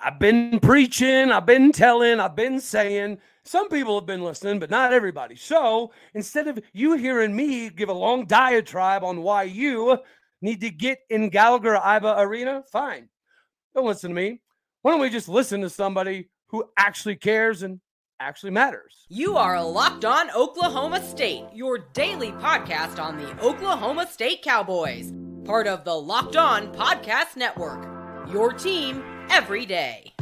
I've been preaching, I've been telling, I've been saying. Some people have been listening, but not everybody. So instead of you hearing me give a long diatribe on why you need to get in Gallagher Iba Arena, fine. Don't listen to me. Why don't we just listen to somebody who actually cares and actually matters? You are Locked On Oklahoma State, your daily podcast on the Oklahoma State Cowboys, part of the Locked On Podcast Network. Your team every day.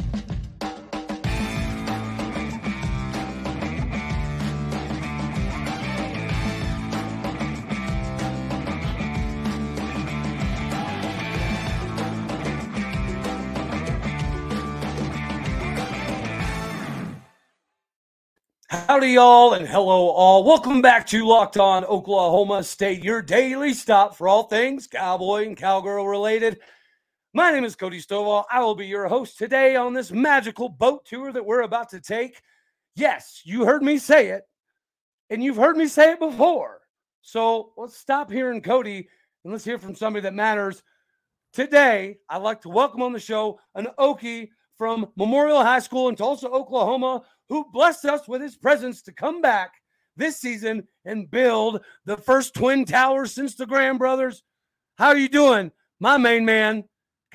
Howdy, y'all, and hello, all. Welcome back to Locked On Oklahoma State, your daily stop for all things cowboy and cowgirl related. My name is Cody Stovall. I will be your host today on this magical boat tour that we're about to take. Yes, you heard me say it, and you've heard me say it before. So let's stop hearing Cody and let's hear from somebody that matters. Today, I'd like to welcome on the show an Okie from Memorial High School in Tulsa, Oklahoma, who blessed us with his presence to come back this season and build the first twin towers since the Graham brothers. How are you doing, my main man,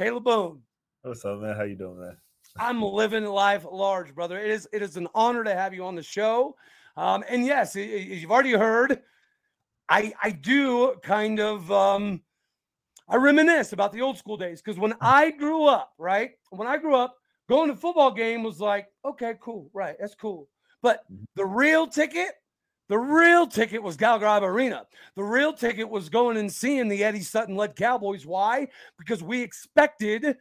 Kalib Boone? What's up, man? How you doing, man? I'm living life large, brother. It is it is an honor to have you on the show. Um, and yes, you've already heard. I I do kind of um, I reminisce about the old school days because when I grew up, right? When I grew up, going to football game was like, okay, cool, right, that's cool. But Mhm. the real ticket, the real ticket was Gallagher Arena. The real ticket was going and seeing the Eddie Sutton led Cowboys. Why? Because we expected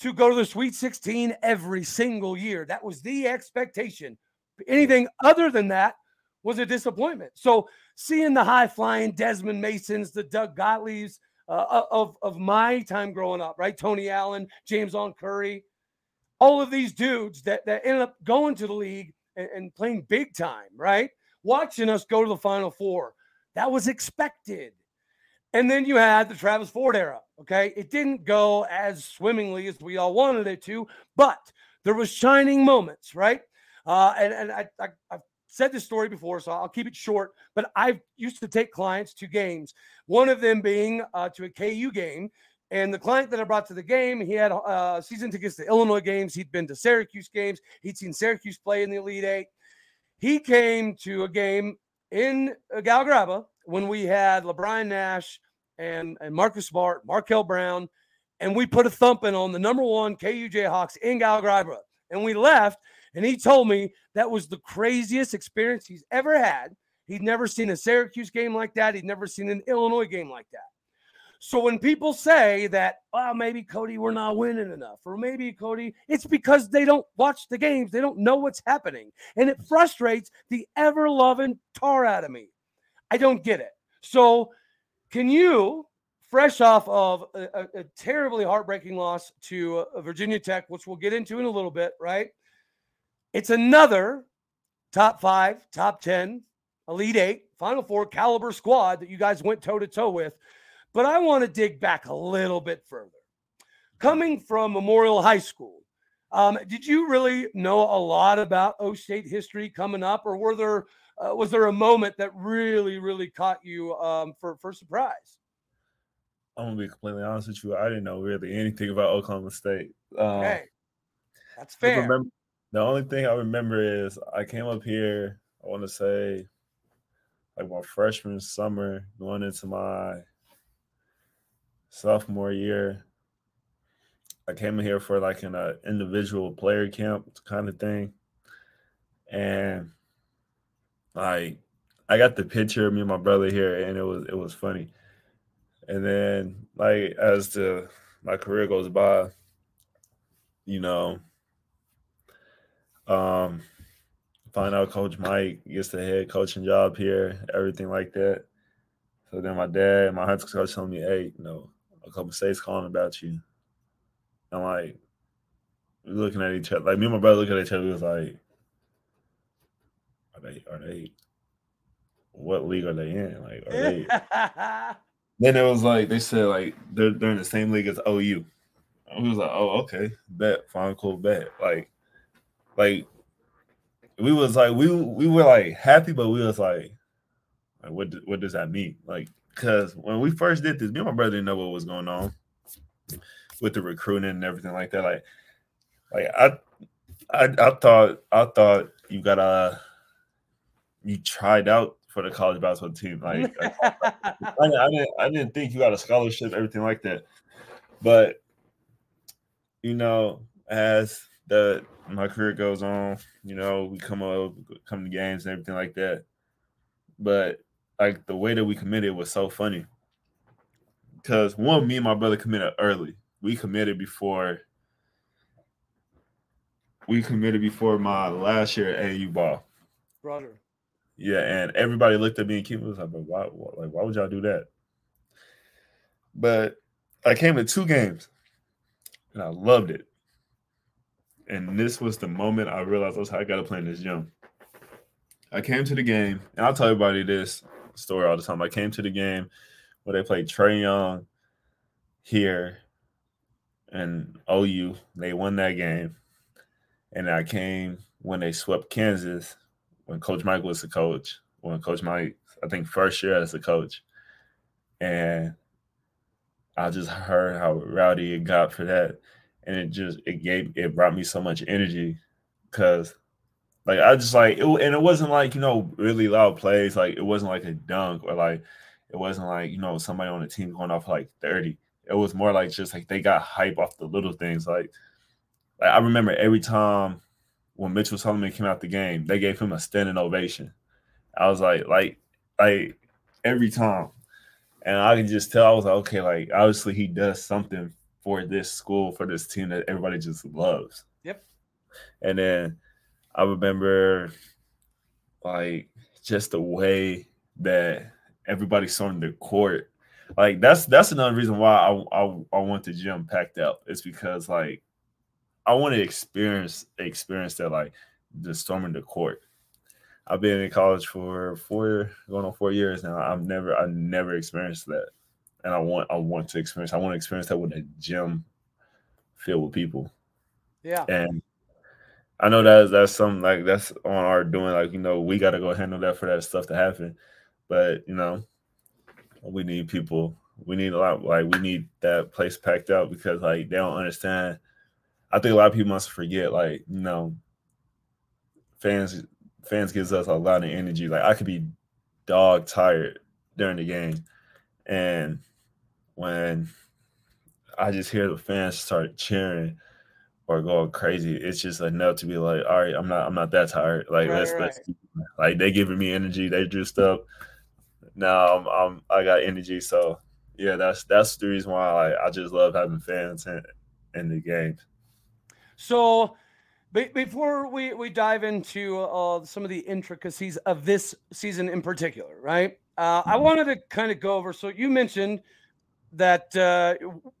to go to the Sweet 16 every single year. That was the expectation. Anything other than that was a disappointment. So seeing the high flying Desmond Masons, the Doug Gottliebs uh, of, of my time growing up, right? Tony Allen, JamesOn Curry, all of these dudes that, that ended up going to the league and, and playing big time, right? Watching us go to the Final Four. That was expected. And then you had the Travis Ford era. Okay. It didn't go as swimmingly as we all wanted it to, but there was shining moments, right? Uh, and and I, I, I've said this story before, so I'll keep it short, but I used to take clients to games, one of them being uh, to a KU game. And the client that I brought to the game, he had uh, season tickets to Illinois games. He'd been to Syracuse games. He'd seen Syracuse play in the Elite Eight. He came to a game in uh, Gallagher-Iba when we had Le'Bryan Nash and, and Marcus Smart, Markel Brown, and we put a thumping on the number one KU Jayhawks in Gallagher-Iba. And we left, and he told me that was the craziest experience he's ever had. He'd never seen a Syracuse game like that. He'd never seen an Illinois game like that. So when people say that, oh, maybe Cody, we're not winning enough, or maybe Cody, it's because they don't watch the games. They don't know what's happening. And it frustrates the ever loving tar out of me. I don't get it. So, can you, fresh off of a, a- terribly heartbreaking loss to uh, Virginia Tech, which we'll get into in a little bit, right? It's another top five, top 10, Elite Eight, Final Four caliber squad that you guys went toe to toe with. But I want to dig back a little bit further. Coming from Memorial High School, um, did you really know a lot about O State history coming up, or were there uh, was there a moment that really, really caught you um, for for surprise? I'm gonna be completely honest with you. I didn't know really anything about Oklahoma State. Um, Okay, that's fair. remember- the only thing I remember is I came up here. I want to say, like my freshman summer, going into my sophomore year. I came in here for like an uh, individual player camp kind of thing, and like I got the picture of me and my brother here, and it was it was funny. And then like as the my career goes by, you know, um, find out Coach Mike gets the head coaching job here, everything like that. So then my dad my high school coach told me, "Hey, you know, Oklahoma State's calling about you." I'm like, we looking at each other, like me and my brother looking at each other. We was like, "Are they? Are they? What league are they in? Like, are they?" then it was like they said like they're they're in the same league as OU. we was like, oh, okay, bet, fine, cool, bet. Like, like we was like, we we were like happy, but we was like, like what what does that mean? Like, because when we first did this, me and my brother didn't know what was going on with the recruiting and everything like that. Like, like I, I, I thought, I thought you got to, you tried out for the college basketball team. Like, I, I, didn't, I didn't think you got a scholarship, everything like that. But you know, as the my career goes on, you know, we come up, come to games and everything like that. But like the way that we committed was so funny. Because one, me and my brother committed early. We committed before we committed before my last year at AAU ball. Roger. Yeah, and everybody looked at me and Kim was like, "But why? Like, why would y'all do that?" But I came to two games, and I loved it. And this was the moment I realized I was I got to play in this gym. I came to the game, and I'll tell everybody this story all the time. I came to the game where they played Trae Young here and OU. They won that game. And I came when they swept Kansas, when Coach Mike was the coach, when Coach Mike, I think first year as a coach. And I just heard how rowdy it got for that. And it just it gave it brought me so much energy because like I just like it, and it wasn't like you know really loud plays. Like it wasn't like a dunk or like it wasn't like you know somebody on the team going off like thirty. It was more like just like they got hype off the little things. Like, like I remember every time when Mitchell Solomon came out the game, they gave him a standing ovation. I was like, like, like every time, and I could just tell I was like, okay, like obviously he does something for this school for this team that everybody just loves. Yep. And then I remember like just the way that everybody stormed the court. Like that's that's another reason why I I, I want the gym packed out. It's because like I want to experience experience that like the storming the court. I've been in college for four going on four years now. I've never I never experienced that. And I want I want to experience I want to experience that with a gym filled with people. Yeah. And I know that that's something like that's on our doing. Like you know, we got to go handle that for that stuff to happen. But you know, we need people. We need a lot. Like we need that place packed out because like they don't understand. I think a lot of people must forget. Like you know, fans fans gives us a lot of energy. Like I could be dog tired during the game, and when I just hear the fans start cheering or going crazy. It's just enough to be like, all right, I'm not, I'm not that tired. Like right, let's, right. let's, like they giving me energy. They juiced up. Now I'm, I'm, I got energy. So yeah, that's that's the reason why I, I just love having fans in, in the games. So before we, we dive into uh, some of the intricacies of this season in particular, right? Uh, I mm-hmm. wanted to kind of go over. So you mentioned that uh,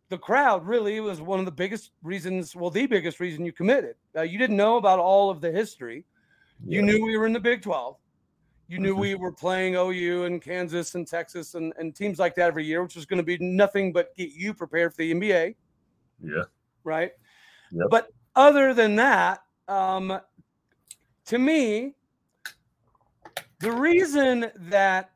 the crowd really was one of the biggest reasons, well, the biggest reason you committed. Uh, you didn't know about all of the history. Yeah. You knew we were in the Big 12. You knew mm-hmm. we were playing OU and Kansas and Texas and, and teams like that every year, which was going to be nothing but get you prepared for the NBA. Yeah. Right. Yep. But other than that, um, to me, the reason that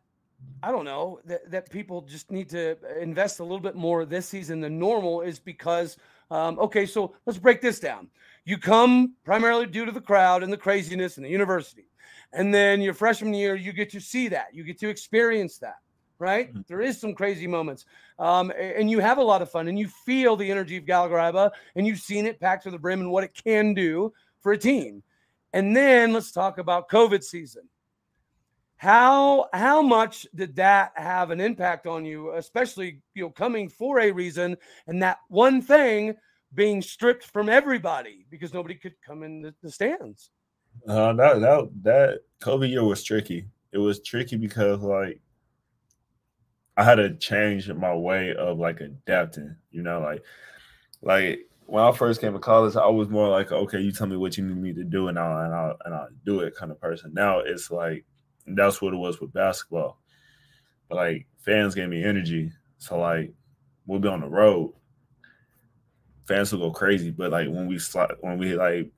I don't know that, that people just need to invest a little bit more this season than normal is because um, okay, so let's break this down. You come primarily due to the crowd and the craziness and the university, and then your freshman year you get to see that, you get to experience that, right? Mm-hmm. There is some crazy moments, um, and you have a lot of fun, and you feel the energy of Gallagher and you've seen it packed to the brim and what it can do for a team. And then let's talk about COVID season how how much did that have an impact on you, especially you know coming for a reason and that one thing being stripped from everybody because nobody could come in the, the stands? Uh, that that that COVID year was tricky. It was tricky because like I had to change my way of like adapting. You know, like like when I first came to college, I was more like, okay, you tell me what you need me to do, and I'll and I'll and I'll do it kind of person. Now it's like and that's what it was with basketball. But like fans gave me energy. So like we'll be on the road. fans will go crazy. But like when we when we like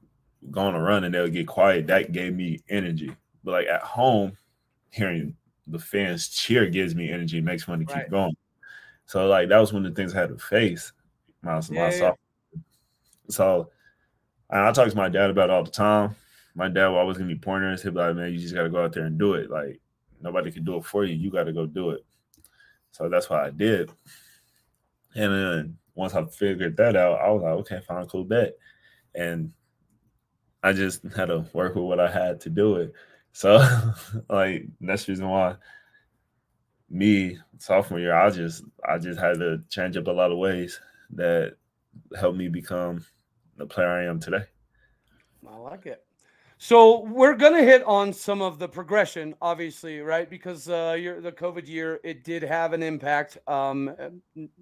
go on a run and they'll get quiet, that gave me energy. But like at home, hearing the fans cheer gives me energy, makes me want to keep going. So like that was one of the things I had to face my, yeah, my. So I talk to my dad about all the time. My dad will always give me pointers. He'll be like, man, you just gotta go out there and do it. Like nobody can do it for you. You gotta go do it. So that's what I did. And then once I figured that out, I was like, okay, fine, cool bet. And I just had to work with what I had to do it. So like that's the reason why me sophomore year, I just I just had to change up a lot of ways that helped me become the player I am today. I like it. So we're gonna hit on some of the progression, obviously, right? Because uh, the COVID year, it did have an impact, um,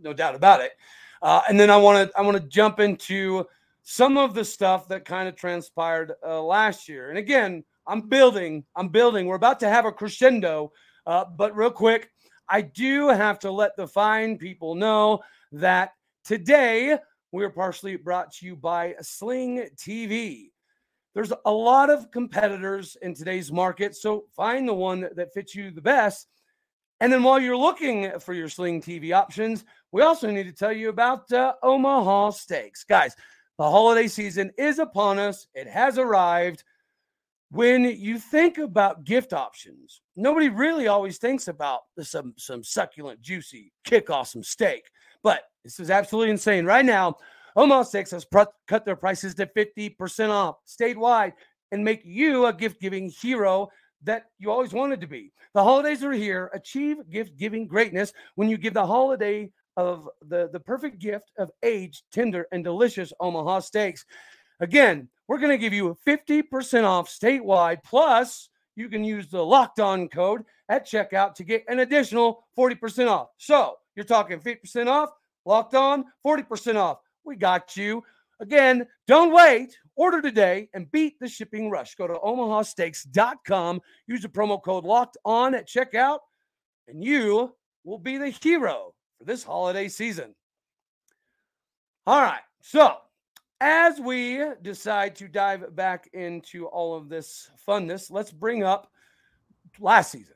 no doubt about it. Uh, and then I want to I want to jump into some of the stuff that kind of transpired uh, last year. And again, I'm building, I'm building. We're about to have a crescendo, uh, but real quick, I do have to let the fine people know that today we are partially brought to you by Sling TV. There's a lot of competitors in today's market, so find the one that fits you the best. And then while you're looking for your Sling TV options, we also need to tell you about uh, Omaha Steaks. Guys, the holiday season is upon us, it has arrived. When you think about gift options, nobody really always thinks about some, some succulent, juicy, kick awesome steak. But this is absolutely insane. Right now, Omaha Steaks has pr- cut their prices to 50% off statewide and make you a gift giving hero that you always wanted to be. The holidays are here. Achieve gift giving greatness when you give the holiday of the, the perfect gift of aged, tender, and delicious Omaha steaks. Again, we're going to give you 50% off statewide. Plus, you can use the locked on code at checkout to get an additional 40% off. So you're talking 50% off, locked on, 40% off. We got you. Again, don't wait. Order today and beat the shipping rush. Go to omahasteaks.com. Use the promo code locked on at checkout, and you will be the hero for this holiday season. All right. So, as we decide to dive back into all of this funness, let's bring up last season.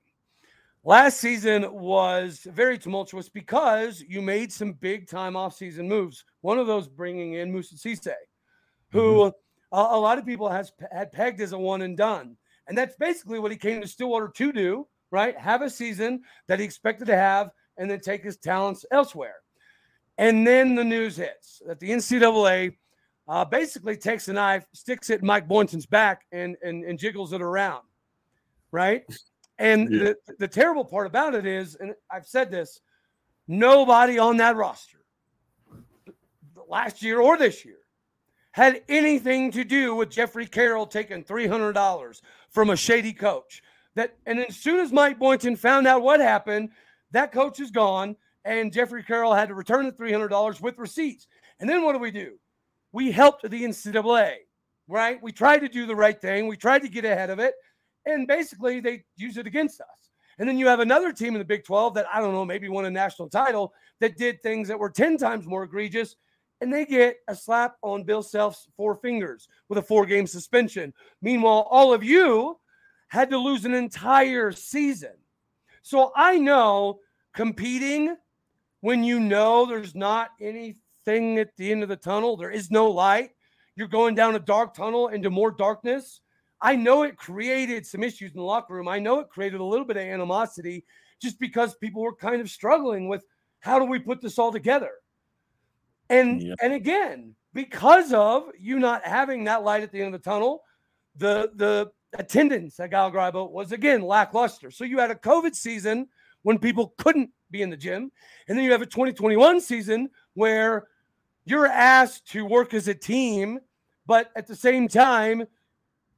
Last season was very tumultuous because you made some big time offseason moves. One of those bringing in Moussa Cisse, who mm-hmm. a, a, lot of people has had pegged as a one and done. And that's basically what he came to Stillwater to do, right? Have a season that he expected to have and then take his talents elsewhere. And then the news hits that the NCAA uh, basically takes a knife, sticks it in Mike Boynton's back, and, and, and jiggles it around, right? And yeah. the, the terrible part about it is, and I've said this, nobody on that roster last year or this year had anything to do with Jeffrey Carroll taking $300 from a shady coach. That and as soon as Mike Boynton found out what happened, that coach is gone, and Jeffrey Carroll had to return the $300 with receipts. And then what do we do? We helped the NCAA, right? We tried to do the right thing. We tried to get ahead of it, and basically they use it against us. And then you have another team in the Big 12 that I don't know, maybe won a national title that did things that were 10 times more egregious. And they get a slap on Bill Self's four fingers with a four game suspension. Meanwhile, all of you had to lose an entire season. So I know competing when you know there's not anything at the end of the tunnel, there is no light, you're going down a dark tunnel into more darkness. I know it created some issues in the locker room. I know it created a little bit of animosity just because people were kind of struggling with how do we put this all together? And yeah. and again, because of you not having that light at the end of the tunnel, the the attendance at Gal was again lackluster. So you had a COVID season when people couldn't be in the gym, and then you have a 2021 season where you're asked to work as a team, but at the same time,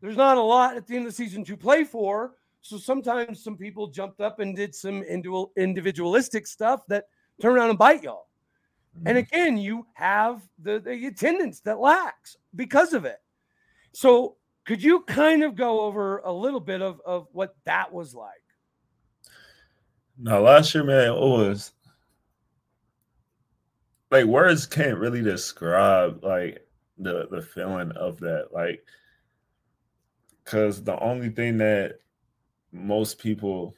there's not a lot at the end of the season to play for. So sometimes some people jumped up and did some individualistic stuff that turned around and bite y'all. And mm-hmm. again, you have the, the attendance that lacks because of it. So could you kind of go over a little bit of, of what that was like? No, last year, man, it was like words can't really describe like the the feeling of that. Like, because the only thing that most people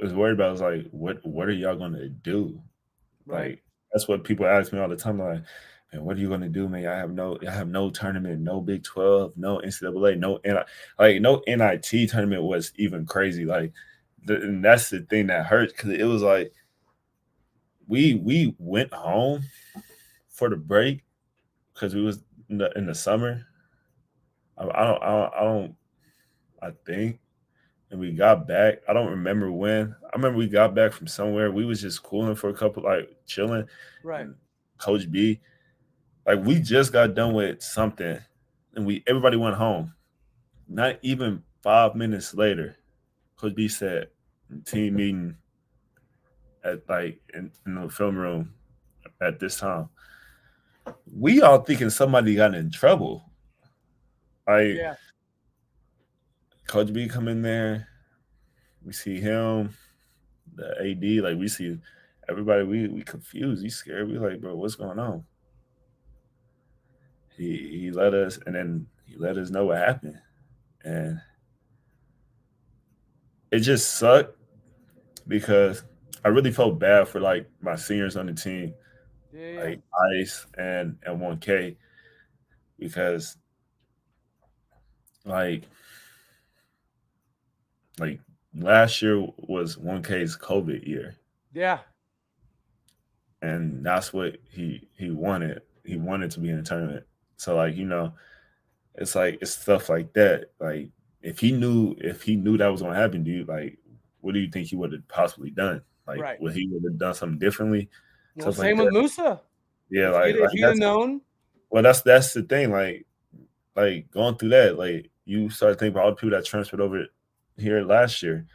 is worried about is like, what what are y'all gonna do? Right. Like that's what people ask me all the time. Like, man, what are you gonna do, man? I have no, I have no tournament, no Big Twelve, no NCAA, no like no NIT tournament was even crazy. Like, the, and that's the thing that hurts because it was like we we went home for the break because we was in the, in the summer. I, I, don't, I don't I don't I think and we got back. I don't remember when. I remember we got back from somewhere. We was just cooling for a couple, like chilling. Right. Coach B, like we just got done with something, and we everybody went home. Not even five minutes later, Coach B said, "Team meeting at like in, in the film room at this time." We all thinking somebody got in trouble. Like, yeah. Coach B come in there. We see him, the AD, like we see everybody. We we confused. We scared. We like, bro, what's going on? He he let us, and then he let us know what happened, and it just sucked because I really felt bad for like my seniors on the team, yeah. like Ice and and 1K, because like like last year was 1K's COVID year. Yeah. And that's what he he wanted. He wanted to be in a tournament. So like, you know, it's like it's stuff like that. Like if he knew if he knew that was gonna happen, dude, like what do you think he would have possibly done? Like right. would he would have done something differently? Well, same like with Moussa. Yeah, like, if like he'd have known. Well, that's that's the thing. Like, like going through that, like you start thinking about all the people that transferred over here last year.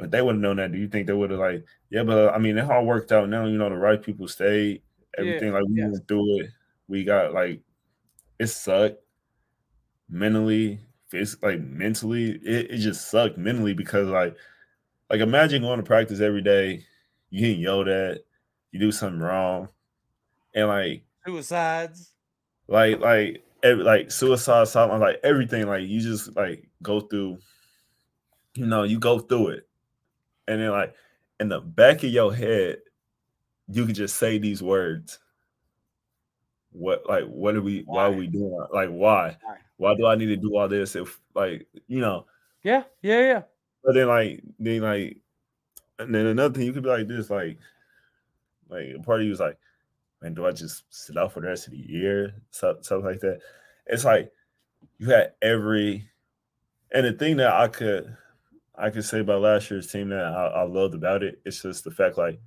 If they would have known that, do you think they would have like, yeah, but uh, I mean, it all worked out now. You know, the right people stayed, everything yeah, like we yeah. went through it. We got like it sucked mentally, physically, like mentally. It, it just sucked mentally because like, like imagine going to practice every day, you getting yelled at, you do something wrong, and like suicides, like like every, like suicide, something like everything. Like you just like go through you know, you go through it. And then like in the back of your head, you can just say these words. What like what are we why, why are we doing like why? why? Why do I need to do all this if like you know? Yeah, yeah, yeah. But then like then like and then another thing you could be like this, like like a part of you is like, man, do I just sit out for the rest of the year? Something like that. It's like you had every and the thing that I could I can say about last year's team that I, I loved about it. It's just the fact like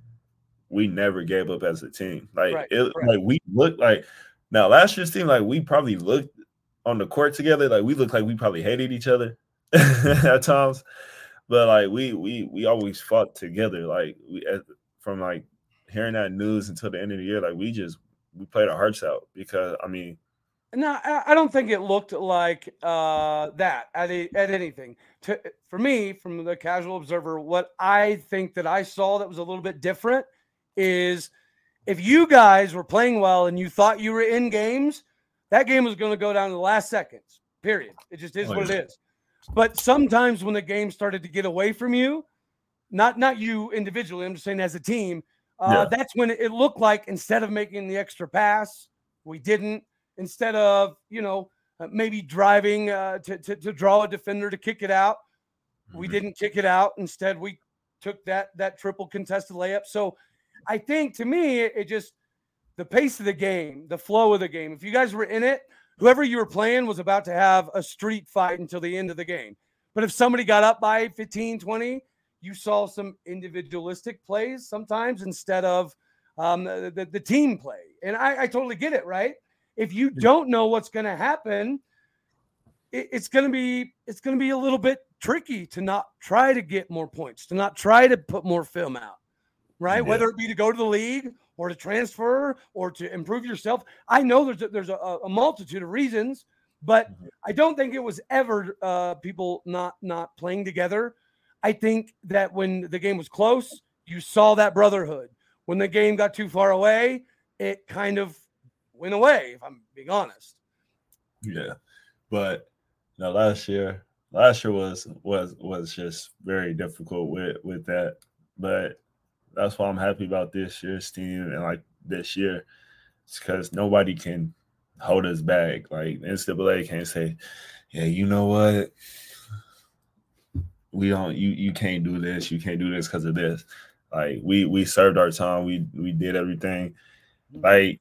we never gave up as a team. Like right, it, right. like we looked like now last year's team, like we probably looked on the court together, like we looked like we probably hated each other at times. But like we we we always fought together. Like we from like hearing that news until the end of the year, like we just we played our hearts out because I mean no, I don't think it looked like uh, that at, a, at anything. To, for me, from the casual observer, what I think that I saw that was a little bit different is if you guys were playing well and you thought you were in games, that game was going to go down to the last seconds. Period. It just is oh, what it is. But sometimes when the game started to get away from you, not not you individually, I'm just saying as a team, uh, yeah. that's when it looked like instead of making the extra pass, we didn't instead of you know maybe driving uh, to, to, to draw a defender to kick it out. Mm-hmm. We didn't kick it out. Instead, we took that that triple contested layup. So I think to me, it, it just the pace of the game, the flow of the game. If you guys were in it, whoever you were playing was about to have a street fight until the end of the game. But if somebody got up by 15, 20, you saw some individualistic plays sometimes instead of um, the, the, the, team play. And I, I totally get it, right? If you don't know what's going to happen, it, it's going to be it's going to be a little bit tricky to not try to get more points, to not try to put more film out, right? Yeah. Whether it be to go to the league or to transfer or to improve yourself. I know there's a, there's a, a multitude of reasons, but mm-hmm. I don't think it was ever uh, people not not playing together. I think that when the game was close, you saw that brotherhood. when the game got too far away, it kind of went away, if I'm being honest. Yeah. But no, last year, last year was was was just very difficult with with that. But that's why I'm happy about this year's team and like this year. It's because nobody can hold us back. Like NCAA can't say, Yeah, you know what? We don't you you can't do this, you can't do this because of this. Like we we served our time, we we did everything. Like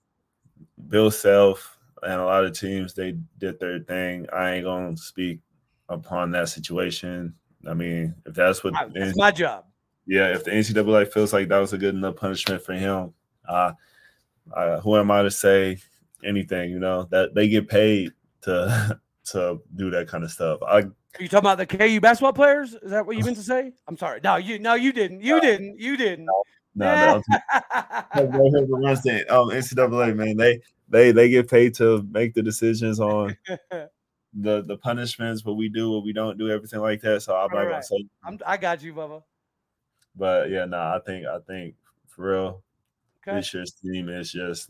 Bill Self and a lot of teams they did their thing. I ain't gonna speak upon that situation. I mean, if that's what that's my job. Yeah, if the NCAA feels like that was a good enough punishment for him, uh, uh, who am I to say anything? You know that they get paid to to do that kind of stuff. I are you talking about the KU basketball players? Is that what you meant to say? I'm sorry. No, you no, you didn't. You didn't. You didn't. No, no, that um NCAA man, they they they get paid to make the decisions on the the punishments, what we do, what we don't do, everything like that. So I'm not right. gonna say. I'm, I got you, Bubba. But yeah, no, nah, I think I think for real, okay. this year's team is just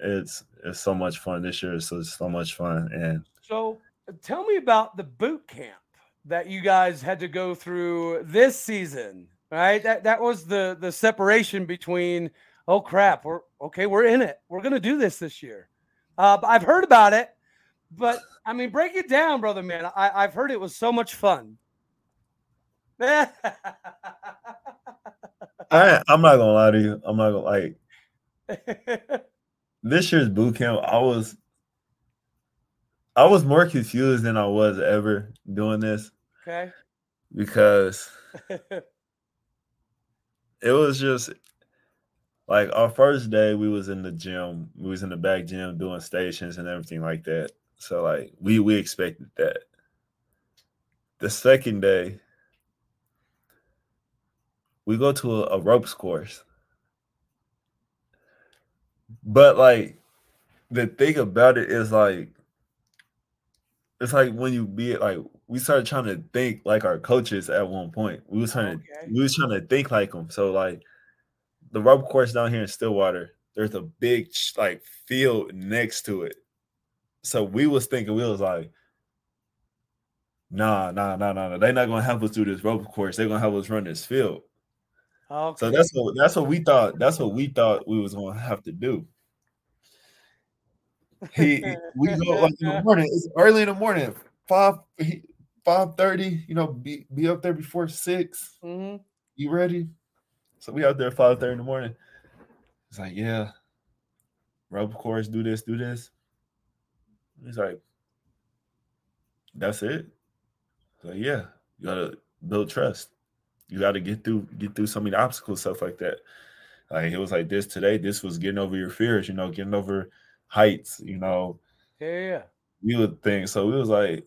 it's it's so much fun. This year is so, so much fun, and so tell me about the boot camp that you guys had to go through this season. Right, that that was the the separation between. Oh crap, we're okay. We're in it. We're gonna do this this year. Uh, I've heard about it, but I mean, break it down, brother man. I, I've heard it was so much fun. I I'm not gonna lie to you. I'm not gonna like this year's boot camp. I was I was more confused than I was ever doing this. Okay. Because it was just like our first day we was in the gym. We was in the back gym doing stations and everything like that. So like we we expected that. The second day we go to a, a ropes course. But like the thing about it is like it's like when you be like we started trying to think like our coaches at one point. We was trying okay. to we was trying to think like them. So like the rope course down here in Stillwater, there's a big like field next to it. So we was thinking we was like, nah, nah, nah, nah, nah. They're not gonna help us do this rope course. They're gonna help us run this field. Okay. So that's what that's what we thought. That's what we thought we was gonna have to do. He we go like in the morning. It's early in the morning, five five thirty. You know, be be up there before 6 mm-hmm. You ready? So we out there five thirty in the morning. It's like, yeah, rope course, do this, do this. He's like, that's it. So yeah, you gotta build trust you got to get through get through so many obstacles, stuff like that. Like it was like this today. This was getting over your fears, you know, getting over heights, you know. Yeah, yeah. You would think so. It was like,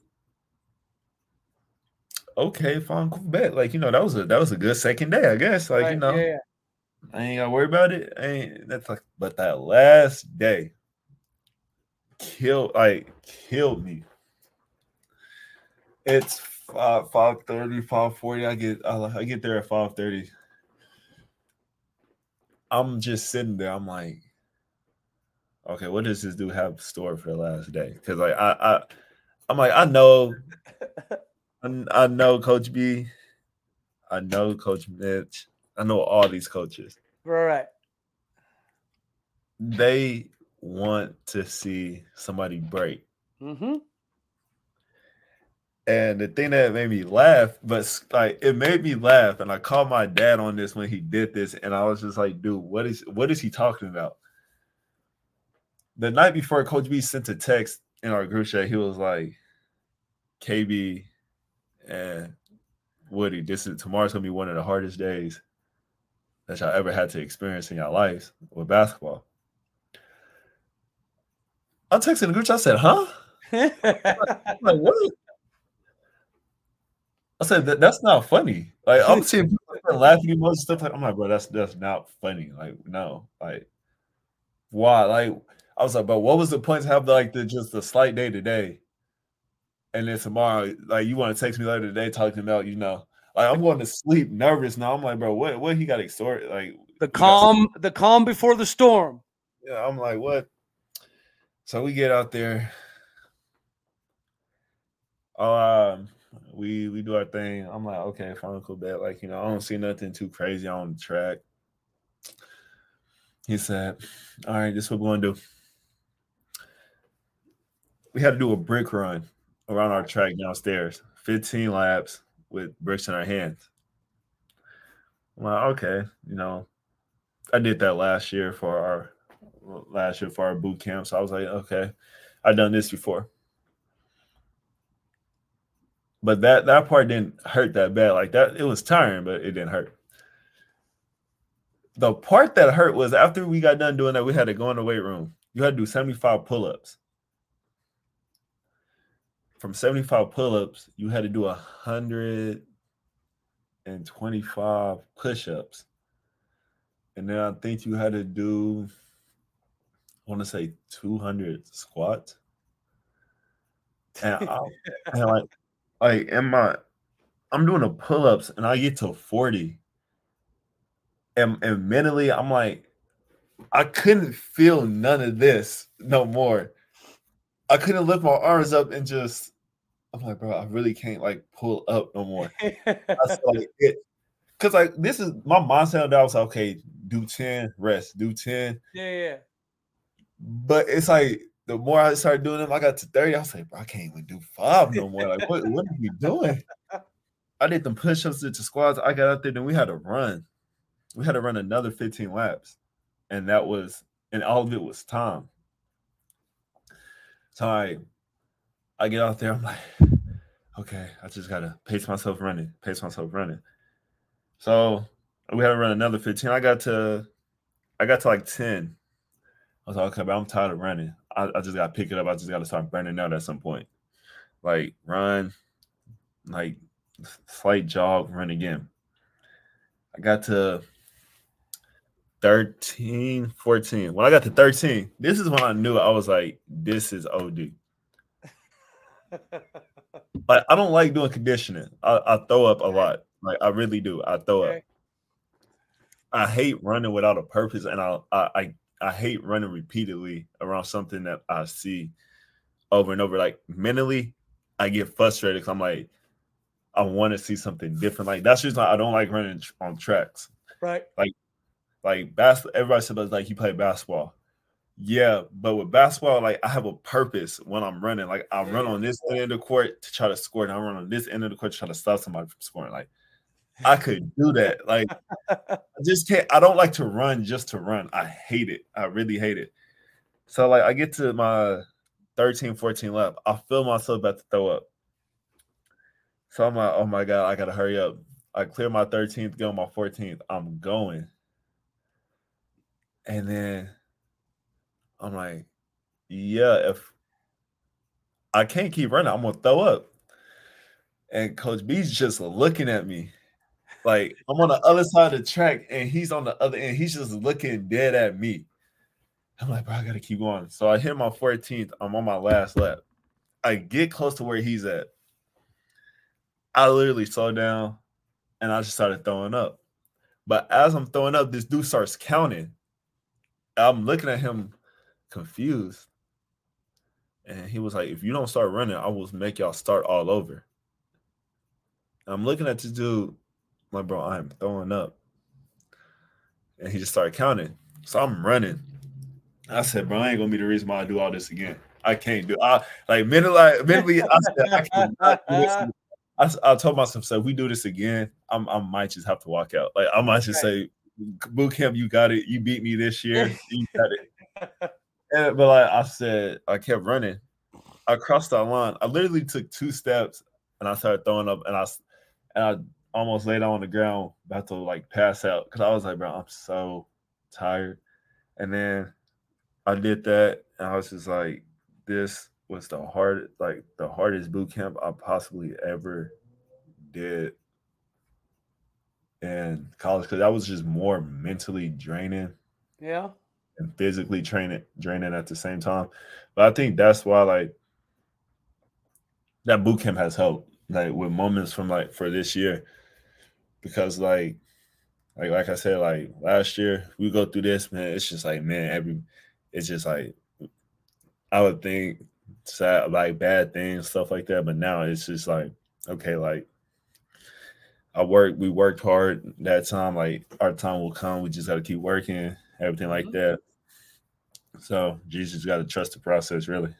okay, fine, cool, bet. Like you know, that was a that was a good second day, I guess. Like right, you know, yeah. I ain't gotta worry about it. I ain't that's like, but that last day killed like killed me. It's five five thirty, five forty. I get I, get there at five thirty. I'm just sitting there. I'm like, okay, what does this dude have stored for the last day? Because like I, I I'm like I know, I, I know Coach B, I know Coach Mitch, I know all these coaches. Right. They want to see somebody break. Mm-hmm. And the thing that made me laugh, but like it made me laugh, and I called my dad on this when he did this, and I was just like, dude, what is what is he talking about? The night before, Coach B sent a text in our group chat. He was like, KB and Woody, this is tomorrow's gonna be one of the hardest days that y'all ever had to experience in your lives with basketball. I texted the group I said, huh? I'm like, what? I said that, that's not funny. Like I'm seeing people laughing emoji stuff. Like I'm like, bro, that's that's not funny. Like no, like why? Like I was like, but what was the point to have like the just a slight day today, and then tomorrow, like you want to text me later today talking about you know, like I'm going to sleep nervous now. I'm like, bro, what what he got extorted? Like The calm, the calm before the storm. Yeah, I'm like, what? So we get out there. Oh, um, we we do our thing. I'm like, okay, fine, cool, bet. Like, you know, I don't see nothing too crazy on the track. He said, All right, this is what we're gonna do. We had to do a brick run around our track downstairs, 15 laps with bricks in our hands. I'm like, okay, you know, I did that last year for our last year for our boot camp. So I was like, okay, I've done this before. But that that part didn't hurt that bad. Like that, it was tiring, but it didn't hurt. The part that hurt was after we got done doing that, we had to go in the weight room. You had to do 75 pull-ups. From 75 pull-ups, you had to do a hundred and 25 push-ups. And then I think you had to do I want to say 200 squats. And, I, and like, like, in my, I'm doing the pull ups and I get to 40. And, and mentally, I'm like, I couldn't feel none of this no more. I couldn't lift my arms up and just, I'm like, bro, I really can't like pull up no more. like, it, Cause like this is my mindset that I was like, okay, do 10, rest, do 10. Yeah, yeah. But it's like the more I started doing them, I got to 30. I was like, bro, I can't even do five no more. Like, what, what are we doing? I did them push-ups, did the squats. I got out there, then we had to run. We had to run another 15 laps. And that was, and all of it was time. So I get out there, I'm like, okay, I just gotta pace myself running, pace myself running. So we had to run another 15. I got to I got to like 10 I was like, okay, but I'm tired of running. I, I just got to pick it up. I just got to start burning out at some point. Like run, like slight jog, run again. I got to 13, 14. When I got to 13, this is when I knew I was like, this is OD. like I don't like doing conditioning. I, I, throw up a lot. Like I really do. I throw okay. up. I hate running without a purpose, and I, I I I hate running repeatedly around something that I see over and over. Like mentally, I get frustrated because I'm like, I want to see something different. Like that's just I don't like running on tracks. Right. Like, like basketball. Everybody says like you play basketball. Yeah, but with basketball, like I have a purpose when I'm running. Like I run mm. on this end of the court to try to score, and I run on this end of the court to try to stop somebody from scoring. Like I could do that. Like I just can't. I don't like to run just to run. I hate it. I really hate it. So like I get to my 13, 14 lap. I feel myself about to throw up. So I'm like, oh my God, I gotta hurry up. I clear my 13th, go on my 14th. I'm going. And then I'm like, yeah, if I can't keep running, I'm gonna throw up. And Coach B's just looking at me. Like I'm on the other side of the track and he's on the other end. He's just looking dead at me. I'm like, bro, I gotta keep going. So I hit my 14th. I'm on my last lap. I get close to where he's at. I literally slow down and I just started throwing up. But as I'm throwing up, this dude starts counting. I'm looking at him confused. And he was like, if you don't start running, I will make y'all start all over. I'm looking at this dude like, bro, I'm throwing up. And he just started counting. So I'm running. I said, bro, I ain't gonna be the reason why I do all this again. I can't do I like mentally, mentally I said I can't do this. I, I told myself, so if we do this again, I'm, I might just have to walk out. Like I might just right. say, boot camp, you got it. You beat me this year. You got it. and, but like I said, I kept running. I crossed that line. I literally took two steps and I started throwing up and I and I almost laid on the ground, about to like pass out because I was like, bro, I'm so tired. And then I did that, and I was just like, this was the hard, like the hardest boot camp I possibly ever did in college because that was just more mentally draining. Yeah. And physically training draining at the same time. But I think that's why like that boot camp has helped. Like with moments from like for this year because like like like I said, like last year we go through this, man. It's just like man, every it's just like I would think sad like bad things, stuff like that. But now it's just like okay, like I worked, we worked hard that time. Like our time will come. We just got to keep working, everything like mm-hmm. that. So Jesus got to trust the process, really.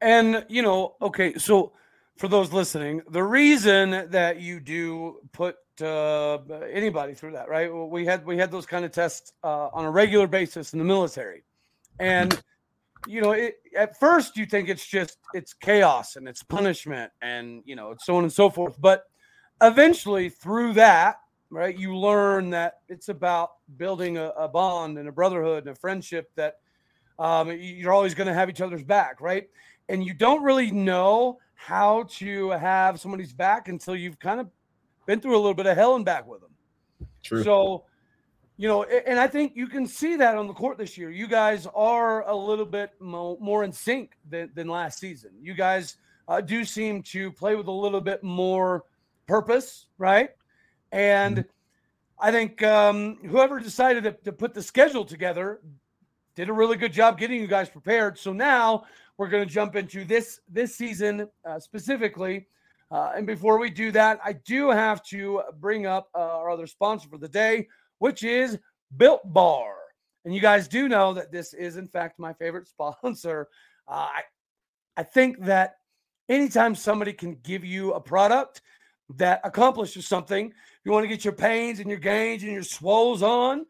And you know, okay, so for those listening, the reason that you do put uh, anybody through that, right? Well, we had we had those kind of tests uh, on a regular basis in the military, and you know, it, at first you think it's just it's chaos and it's punishment and you know so on and so forth, but eventually through that, right, you learn that it's about building a, a bond and a brotherhood and a friendship that um, you're always going to have each other's back, right? And you don't really know how to have somebody's back until you've kind of been through a little bit of hell and back with them. True. So, you know, and I think you can see that on the court this year. You guys are a little bit more in sync than, than last season. You guys uh, do seem to play with a little bit more purpose, right? And mm-hmm. I think um, whoever decided to, to put the schedule together did a really good job getting you guys prepared. So now we're going to jump into this this season uh, specifically. Uh, and before we do that, I do have to bring up uh, our other sponsor for the day, which is Built Bar. And you guys do know that this is, in fact, my favorite sponsor. Uh, I, I think that anytime somebody can give you a product that accomplishes something, you want to get your pains and your gains and your swolls on,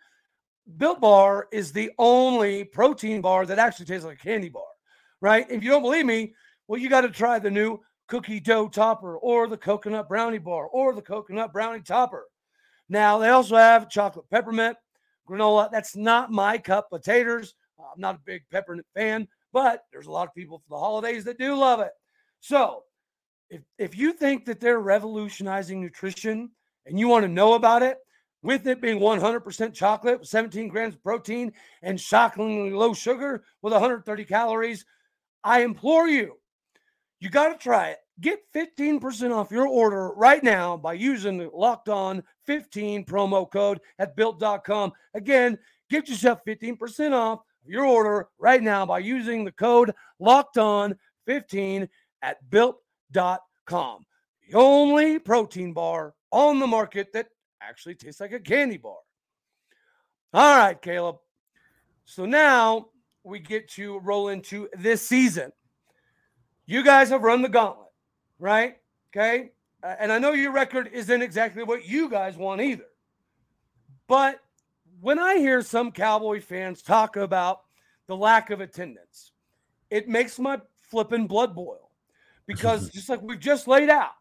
Built Bar is the only protein bar that actually tastes like a candy bar, right? If you don't believe me, well, you got to try the new cookie dough topper or the coconut brownie bar or the coconut brownie topper. Now, they also have chocolate peppermint granola. That's not my cup of taters. I'm not a big peppermint fan, but there's a lot of people for the holidays that do love it. So, if, if you think that they're revolutionizing nutrition and you want to know about it, with it being 100% chocolate, 17 grams of protein, and shockingly low sugar with 130 calories, I implore you, you got to try it. Get 15% off your order right now by using the locked on 15 promo code at built.com. Again, get yourself 15% off your order right now by using the code locked on 15 at built.com. The only protein bar on the market that actually tastes like a candy bar. All right, Kalib. So now we get to roll into this season. You guys have run the gauntlet, right? Okay. Uh, and I know your record isn't exactly what you guys want either. But when I hear some Cowboy fans talk about the lack of attendance, it makes my flipping blood boil because just like we've just laid out,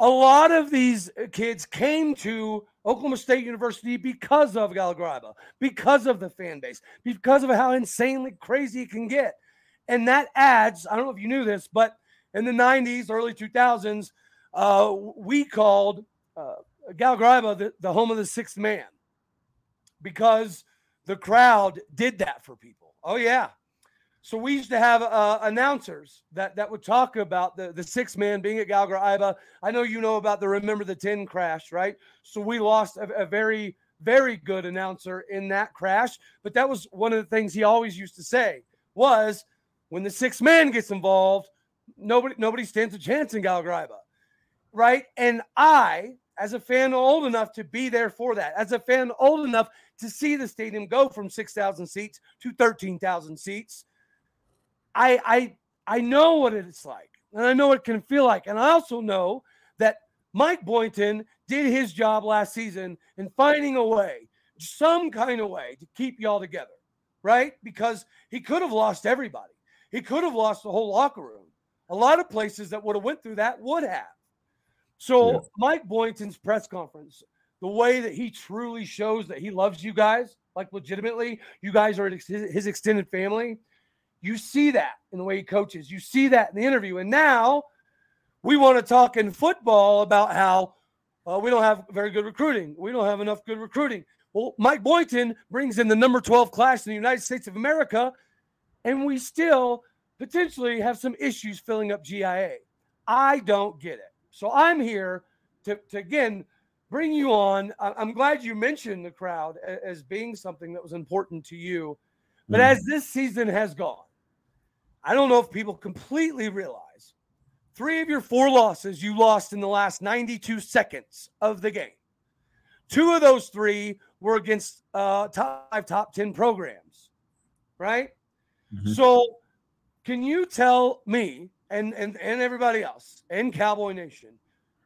a lot of these kids came to Oklahoma State University because of Gallagher because of the fan base, because of how insanely crazy it can get. And that adds, I don't know if you knew this, but in the 90s, early 2000s, uh, we called uh, Gallagher the, the home of the sixth man because the crowd did that for people. Oh, yeah. So we used to have uh, announcers that, that would talk about the, the six man being at Gallagher-Iba. I know you know about the Remember the 10 crash, right? So we lost a, a very, very good announcer in that crash. But that was one of the things he always used to say was when the six man gets involved, nobody nobody stands a chance in Gallagher-Iba, right? And I, as a fan old enough to be there for that, as a fan old enough to see the stadium go from 6,000 seats to 13,000 seats, I I I know what it's like, and I know what it can feel like, and I also know that Mike Boynton did his job last season in finding a way, some kind of way, to keep y'all together, right? Because he could have lost everybody. He could have lost the whole locker room. A lot of places that would have went through that would have. So yeah. Mike Boynton's press conference, the way that he truly shows that he loves you guys, like legitimately, you guys are his extended family you see that in the way he coaches. You see that in the interview. And now we want to talk in football about how uh, we don't have very good recruiting. We don't have enough good recruiting. Well, Mike Boynton brings in the number 12 class in the United States of America, and we still potentially have some issues filling up GIA. I don't get it. So I'm here to, to again bring you on. I'm glad you mentioned the crowd as being something that was important to you. But mm-hmm. as this season has gone, I don't know if people completely realize three of your four losses you lost in the last 92 seconds of the game. Two of those three were against uh, top five, top 10 programs, right? Mm-hmm. So, can you tell me and, and, and everybody else in Cowboy Nation,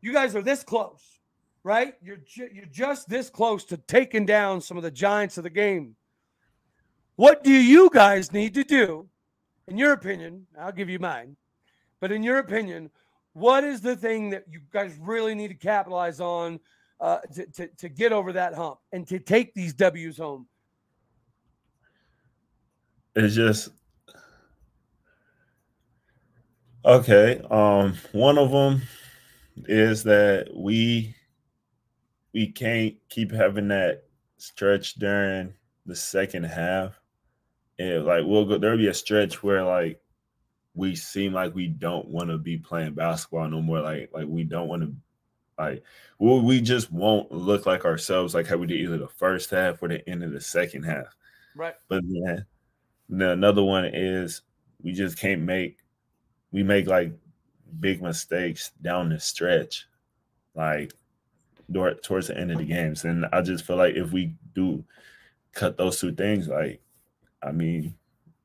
you guys are this close, right? You're, ju- you're just this close to taking down some of the giants of the game. What do you guys need to do, in your opinion? I'll give you mine, but in your opinion, what is the thing that you guys really need to capitalize on uh, to, to, to get over that hump and to take these W's home? It's just okay. Um, one of them is that we we can't keep having that stretch during the second half. And like we'll go there'll be a stretch where like we seem like we don't want to be playing basketball no more. Like like we don't want to like well, we just won't look like ourselves like how we did either the first half or the end of the second half. Right. But then, then another one is we just can't make we make like big mistakes down the stretch, like towards the end of the games. And I just feel like if we do cut those two things, like I mean,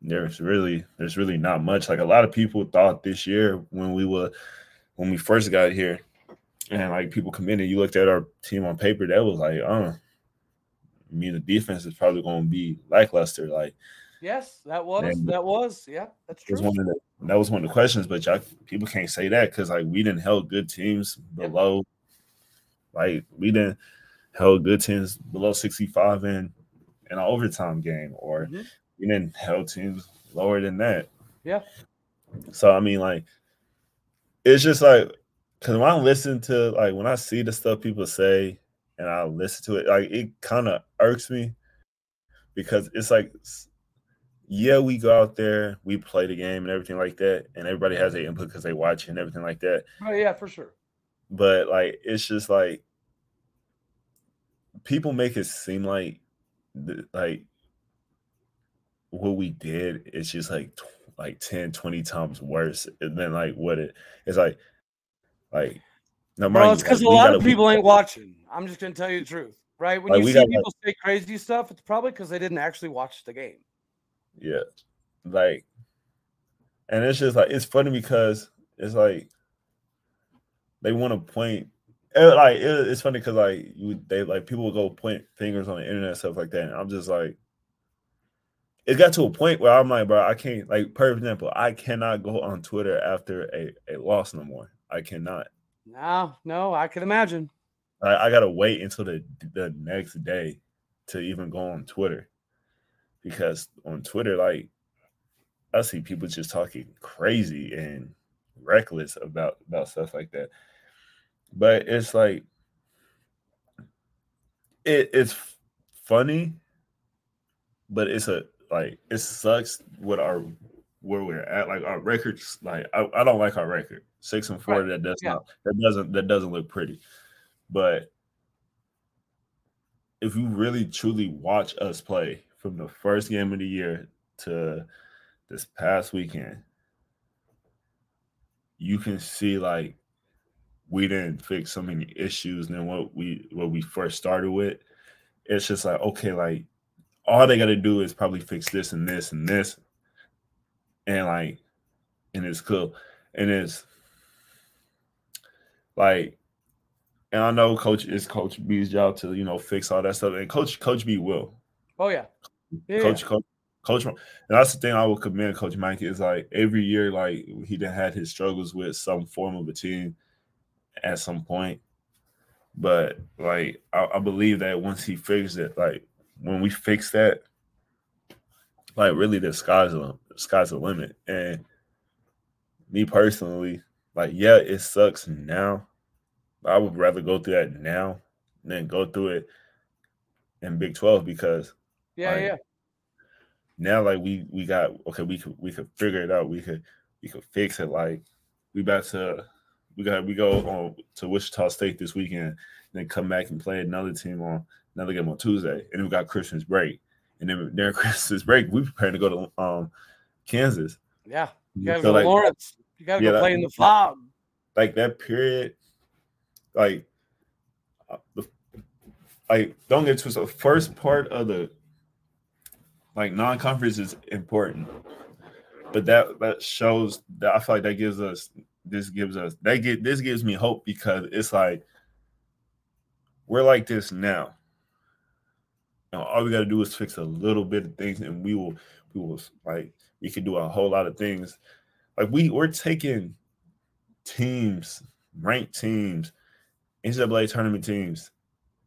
there's really there's really not much. Like a lot of people thought this year when we were when we first got here, and like people committed, you looked at our team on paper, that was like, uh, I mean, the defense is probably going to be lackluster. Like, yes, that was that was yeah, that's true. Was one of the, that was one of the questions, but y'all people can't say that because like we didn't held good teams below, like we didn't held good teams below sixty five in an overtime game, or mm-hmm. we didn't held teams lower than that. Yeah. So I mean, like, it's just like because when I listen to like when I see the stuff people say and I listen to it, like it kind of irks me because it's like yeah, we go out there, we play the game and everything like that, and everybody has their input because they watch and everything like that. Oh yeah, for sure. But like, it's just like people make it seem like like what we did is just like like 10 20 times worse than like what it is like like no Bro, it's because like, a lot of people ain't watching i'm just gonna tell you the truth right when like, you see people say crazy stuff it's probably because they didn't actually watch the game yeah. Like, and it's just like it's funny because it's like they want to point. It, like it, it's funny because like you, they like people will go point fingers on the internet stuff like that. And I'm just like, it got to a point where I'm like, bro, I can't like, for example, I cannot go on Twitter after a, a loss no more. I cannot. No, no, I can imagine. I, I gotta wait until the the next day to even go on Twitter because on Twitter, like I see people just talking crazy and reckless about about stuff like that. But it's like it, it's funny, but it's a like it sucks what our where we're at. Like our records, like I, I don't like our record. Six and four, right. that does yeah. not that doesn't that doesn't look pretty. But if you really truly watch us play, from the first game of the year to this past weekend, you can see like we didn't fix so many issues than what we what we first started with. It's just like okay, like all they got to do is probably fix this and this and this, and like, and it's cool, and it's like, and I know Coach is Coach B's job to you know fix all that stuff, and Coach Coach B will. Oh yeah, yeah. Coach, coach, coach, and that's the thing I would commend Coach Mike is like every year, like he done had his struggles with some form of a team at some point. But like I, I believe that once he fixes it, like when we fix that, like really the sky's the sky's the limit. And me personally, like yeah, it sucks now. I would rather go through that now than go through it in Big 12 because yeah, like, yeah. Now, like we we got okay, we could we could figure it out. We could we could fix it. Like we about to we got we go on to Wichita State this weekend, then come back and play another team on another game on Tuesday, and then we got Christmas break, and then during Christmas break we prepare to go to um Kansas. Yeah, you gotta So, go like- to Lawrence. You gotta Yeah, go that- play in the Phog. like that period, like uh, the like don't get twisted. The first part of the like non-conference is important, but that that shows that I feel like that gives us this gives us that get this gives me hope because it's like we're like this now. And all we got to do is fix a little bit of things, and we will we will like we can do a whole lot of things. Like we we're taking teams, ranked teams, NCAA tournament teams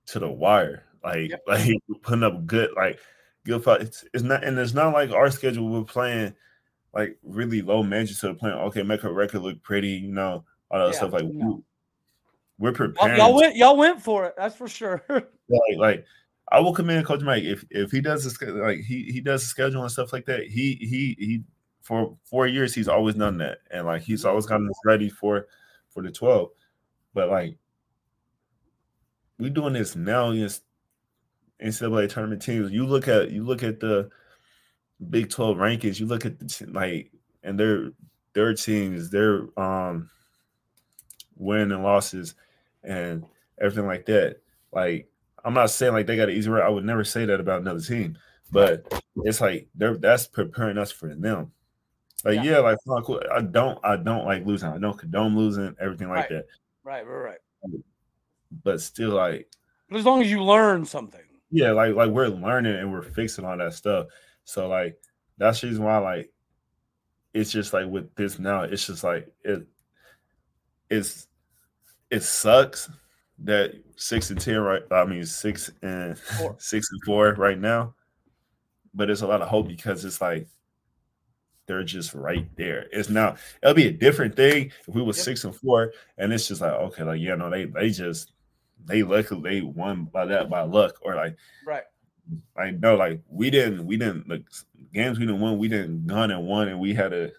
to the wire. Like, like putting up good, like good fight. It's, it's not, and it's not like our schedule. We're playing like really low majors to the point. Okay, make a record look pretty, you know, all that Yeah, stuff. Like no. we're preparing. y'all went. Y'all went for it. That's for sure. like, like I will commend Coach Mike if if he does this like he he does the schedule and stuff like that. He he he for four years he's always done that, and like he's mm-hmm. always gotten us ready for for the twelve. But like we doing this now against NCAA tournament teams. You look at you look at the Big Twelve rankings. You look at the like and their their teams, their um win and losses, and everything like that. Like I'm not saying like they got an easy road. I would never say that about another team, but it's like they're that's preparing us for them. Like Yeah. yeah, like. I don't I don't like losing. I don't condone losing, everything like Right. that. right, right, right. But still, like as long as you learn something. yeah, like like we're learning and we're fixing all that stuff. So like that's the reason why like it's just like with this now, it's just like it it's it sucks that six and ten right I mean six and Four. six and four right now. But it's a lot of hope because it's like they're just right there. It's now it'll be a different thing if we were Yep. six and four and it's just like okay, like yeah, no, they they just they luckily they won by that by luck or like Right. Like no, like we didn't we didn't like games we didn't win, we didn't gun and won and we had to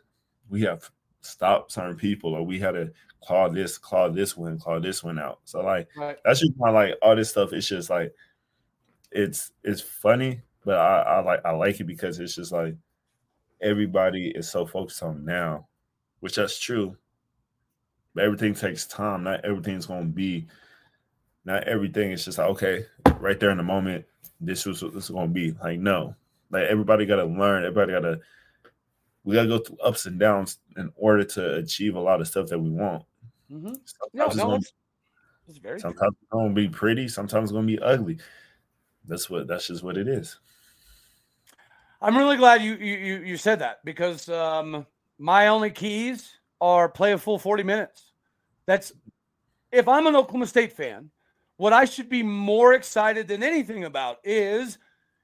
we have stopped certain people or we had to claw this, claw this win, claw this one out. So like Right. that's just why like all this stuff it's just like it's it's funny, but I, I like I like it because it's just like everybody is so focused on now, which that's true. But everything takes time. Not everything's gonna be not everything is just like okay, right there in the moment, this was what this is gonna be. Like, no. Like everybody gotta learn, everybody gotta we gotta go through ups and downs in order to achieve a lot of stuff that we want. Mm-hmm. Sometimes No, it's no, gonna it's, it's very. Sometimes it's gonna be pretty, sometimes it's gonna be ugly. That's what that's just what it is. I'm really glad you you you, you said that because um, my only keys are play a full 40 minutes. That's if I'm an Oklahoma State fan, what I should be more excited than anything about is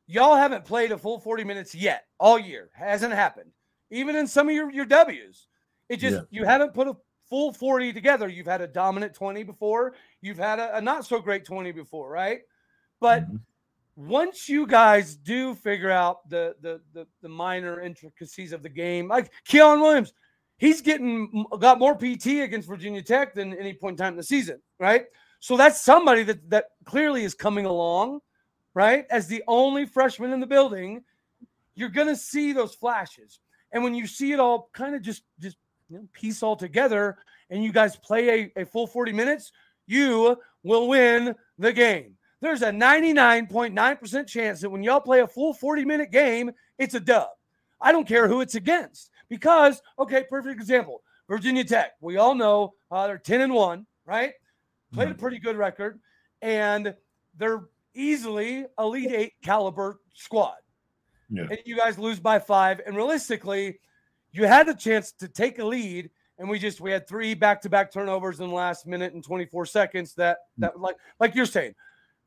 y'all haven't played a full 40 minutes yet all year. Hasn't happened. Even in some of your, your W's. It just Yeah. you haven't put a full 40 together. You've had a dominant 20 before, you've had a, a not so great 20 before, right? But Mhm. once you guys do figure out the the the, the minor intricacies of the game, like Quion Williams, he's getting got more PT against Virginia Tech than any point in time in the season, right? So that's somebody that that clearly is coming along, right? As the only freshman in the building, you're gonna see those flashes, and when you see it all kind of just just you know, piece all together, and you guys play a, a full 40 minutes, you will win the game there's a 99.9% chance that when y'all play a full 40 minute game, it's a dub. I don't care who it's against because, okay, perfect example Virginia Tech. We all know uh, they're 10 and 1, right? Played a pretty good record, and they're easily Elite Eight caliber squad. Yeah. And you guys lose by five. And realistically, you had a chance to take a lead and we just we had three back-to-back turnovers in the last minute and 24 seconds that that like like you're saying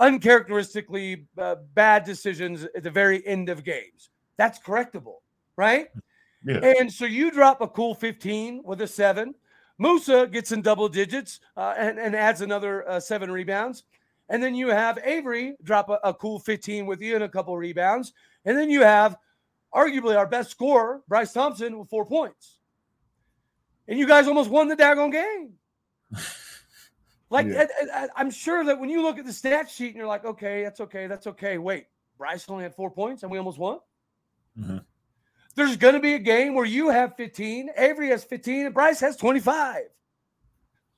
uncharacteristically uh, bad decisions at the very end of games that's correctable right Yeah. and so you drop a cool 15 with a seven Moussa gets in double digits uh, and, and adds another uh, seven rebounds and then you have avery drop a, a cool 15 with you and a couple rebounds and then you have arguably our best scorer bryce thompson with four points and you guys almost won the daggone game Like yeah. I, am sure that when you look at the stat sheet and you're like, okay, that's okay, that's okay. Wait, Bryce only had four points and we almost won. Mm-hmm. There's going to be a game where you have 15, Avery has 15, and Bryce has 25.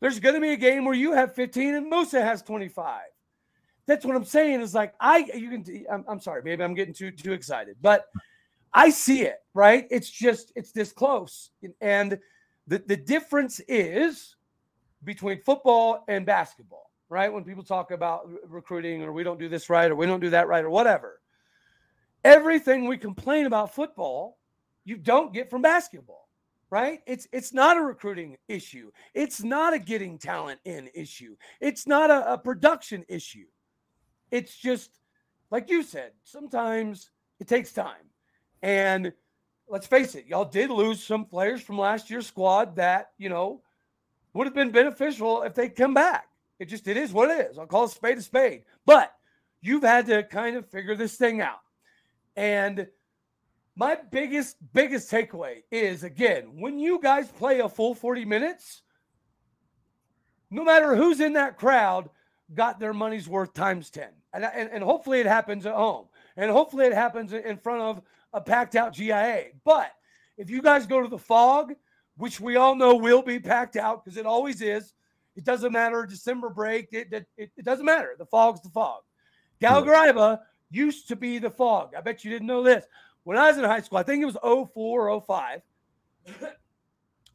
There's going to be a game where you have 15 and Moussa has 25. That's what I'm saying. Is like I you can. I'm, I'm sorry, maybe I'm getting too too excited, but I see it right. It's just it's this close, and the the difference is between football and basketball, right? When people talk about recruiting or we don't do this right or we don't do that right or whatever, everything we complain about football, you don't get from basketball, right? It's it's not a recruiting issue. It's not a getting talent in issue. It's not a, a production issue. It's just like you said, sometimes it takes time. And let's face it, y'all did lose some players from last year's squad that, you know, would have been beneficial if they come back. It just it is what it is. I'll call a spade a spade. But you've had to kind of figure this thing out. And my biggest biggest takeaway is again, when you guys play a full 40 minutes, no matter who's in that crowd, got their money's worth times 10. And, and, and hopefully it happens at home. And hopefully it happens in front of a packed out GIA. But if you guys go to the Phog which we all know will be packed out because it always is. It doesn't matter December break. It, it, it, doesn't matter. The Phog's the Phog. Gallagher used to be the Phog. I bet you didn't know this. When I was in high school, I think it was 04 or 05,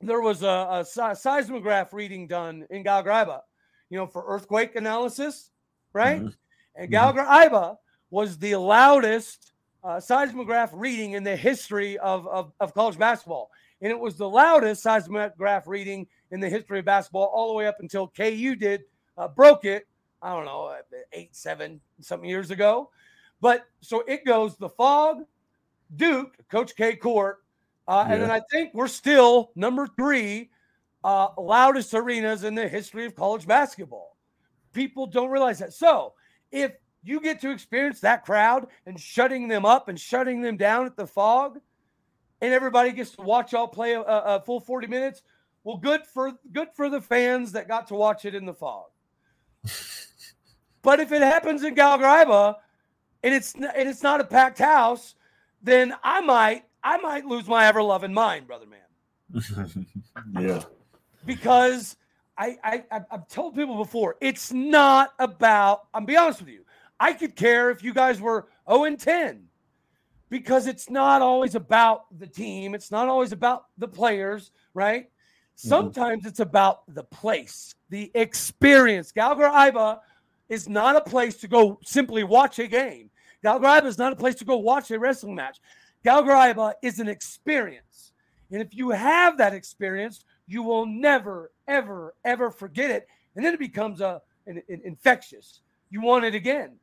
there was a, a seismograph reading done in Gallagher you know, for earthquake analysis, right? Mm-hmm. And mm-hmm. Was the loudest uh, seismograph reading in the history of, of, of college basketball and it was the loudest seismograph reading in the history of basketball, all the way up until KU did uh, broke it. I don't know, uh, eight, seven, something years ago. But so it goes the Phog, Duke, Coach K Court, uh, yeah. and then I think we're still number three uh, loudest arenas in the history of college basketball. People don't realize that. So if you get to experience that crowd and shutting them up and shutting them down at the Phog, and everybody gets to watch y'all play a, a, full 40 minutes. Well, good for good for the fans that got to watch it in the Phog. but if it happens in Gallagher and it's and it's not a packed house, then I might I might lose my ever loving mind, brother man. yeah. Because I, I I've told people before, it's not about. I'm be honest with you. I could care if you guys were 0 and 10 because it's not always about the team. It's not always about the players, right? Mm-hmm. Sometimes mm-hmm. it's about the place, the experience. Gallagher-Iba is not a place to go simply watch a game. Gallagher-Iba is not a place to go watch a wrestling match. Gallagher-Iba is an experience. And if you have that experience, you will never, ever, ever forget it. And then it becomes a, an, an infectious. You want it again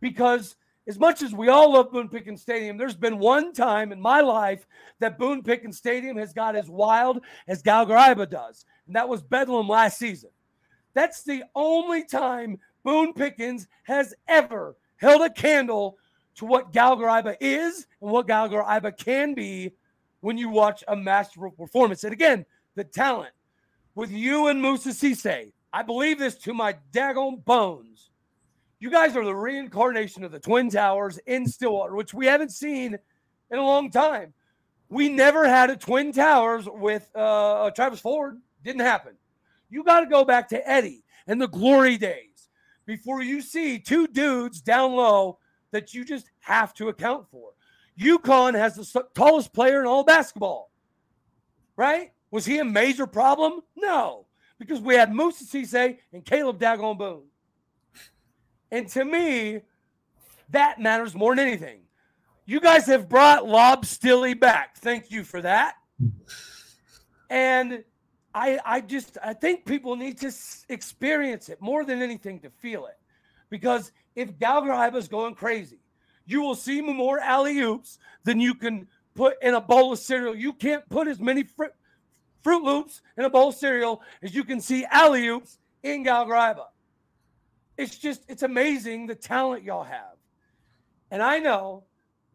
because – as much as we all love Boone Pickens Stadium, there's been one time in my life that Boone Pickens Stadium has got as wild as Gallagher does, and that was Bedlam last season. That's the only time Boone Pickens has ever held a candle to what Gallagher is and what Gallagher can be when you watch a masterful performance. And again, the talent with you and Moussa Cisse, I believe this to my daggone bones you guys are the reincarnation of the Twin Towers in Stillwater, which we haven't seen in a long time. We never had a Twin Towers with uh, Travis Ford. Didn't happen. You got to go back to Eddie and the glory days before you see two dudes down low that you just have to account for. UConn has the tallest player in all basketball, right? Was he a major problem? No, because we had Moussa Cisse and Kalib Dagon Boone. And to me, that matters more than anything. You guys have brought Lob Stilly back. Thank you for that. And I, I just, I think people need to experience it more than anything to feel it. Because if Gallagher is going crazy, you will see more alley oops than you can put in a bowl of cereal. You can't put as many fr- Fruit Loops in a bowl of cereal as you can see alley oops in Gallagher it's just, it's amazing the talent y'all have. And I know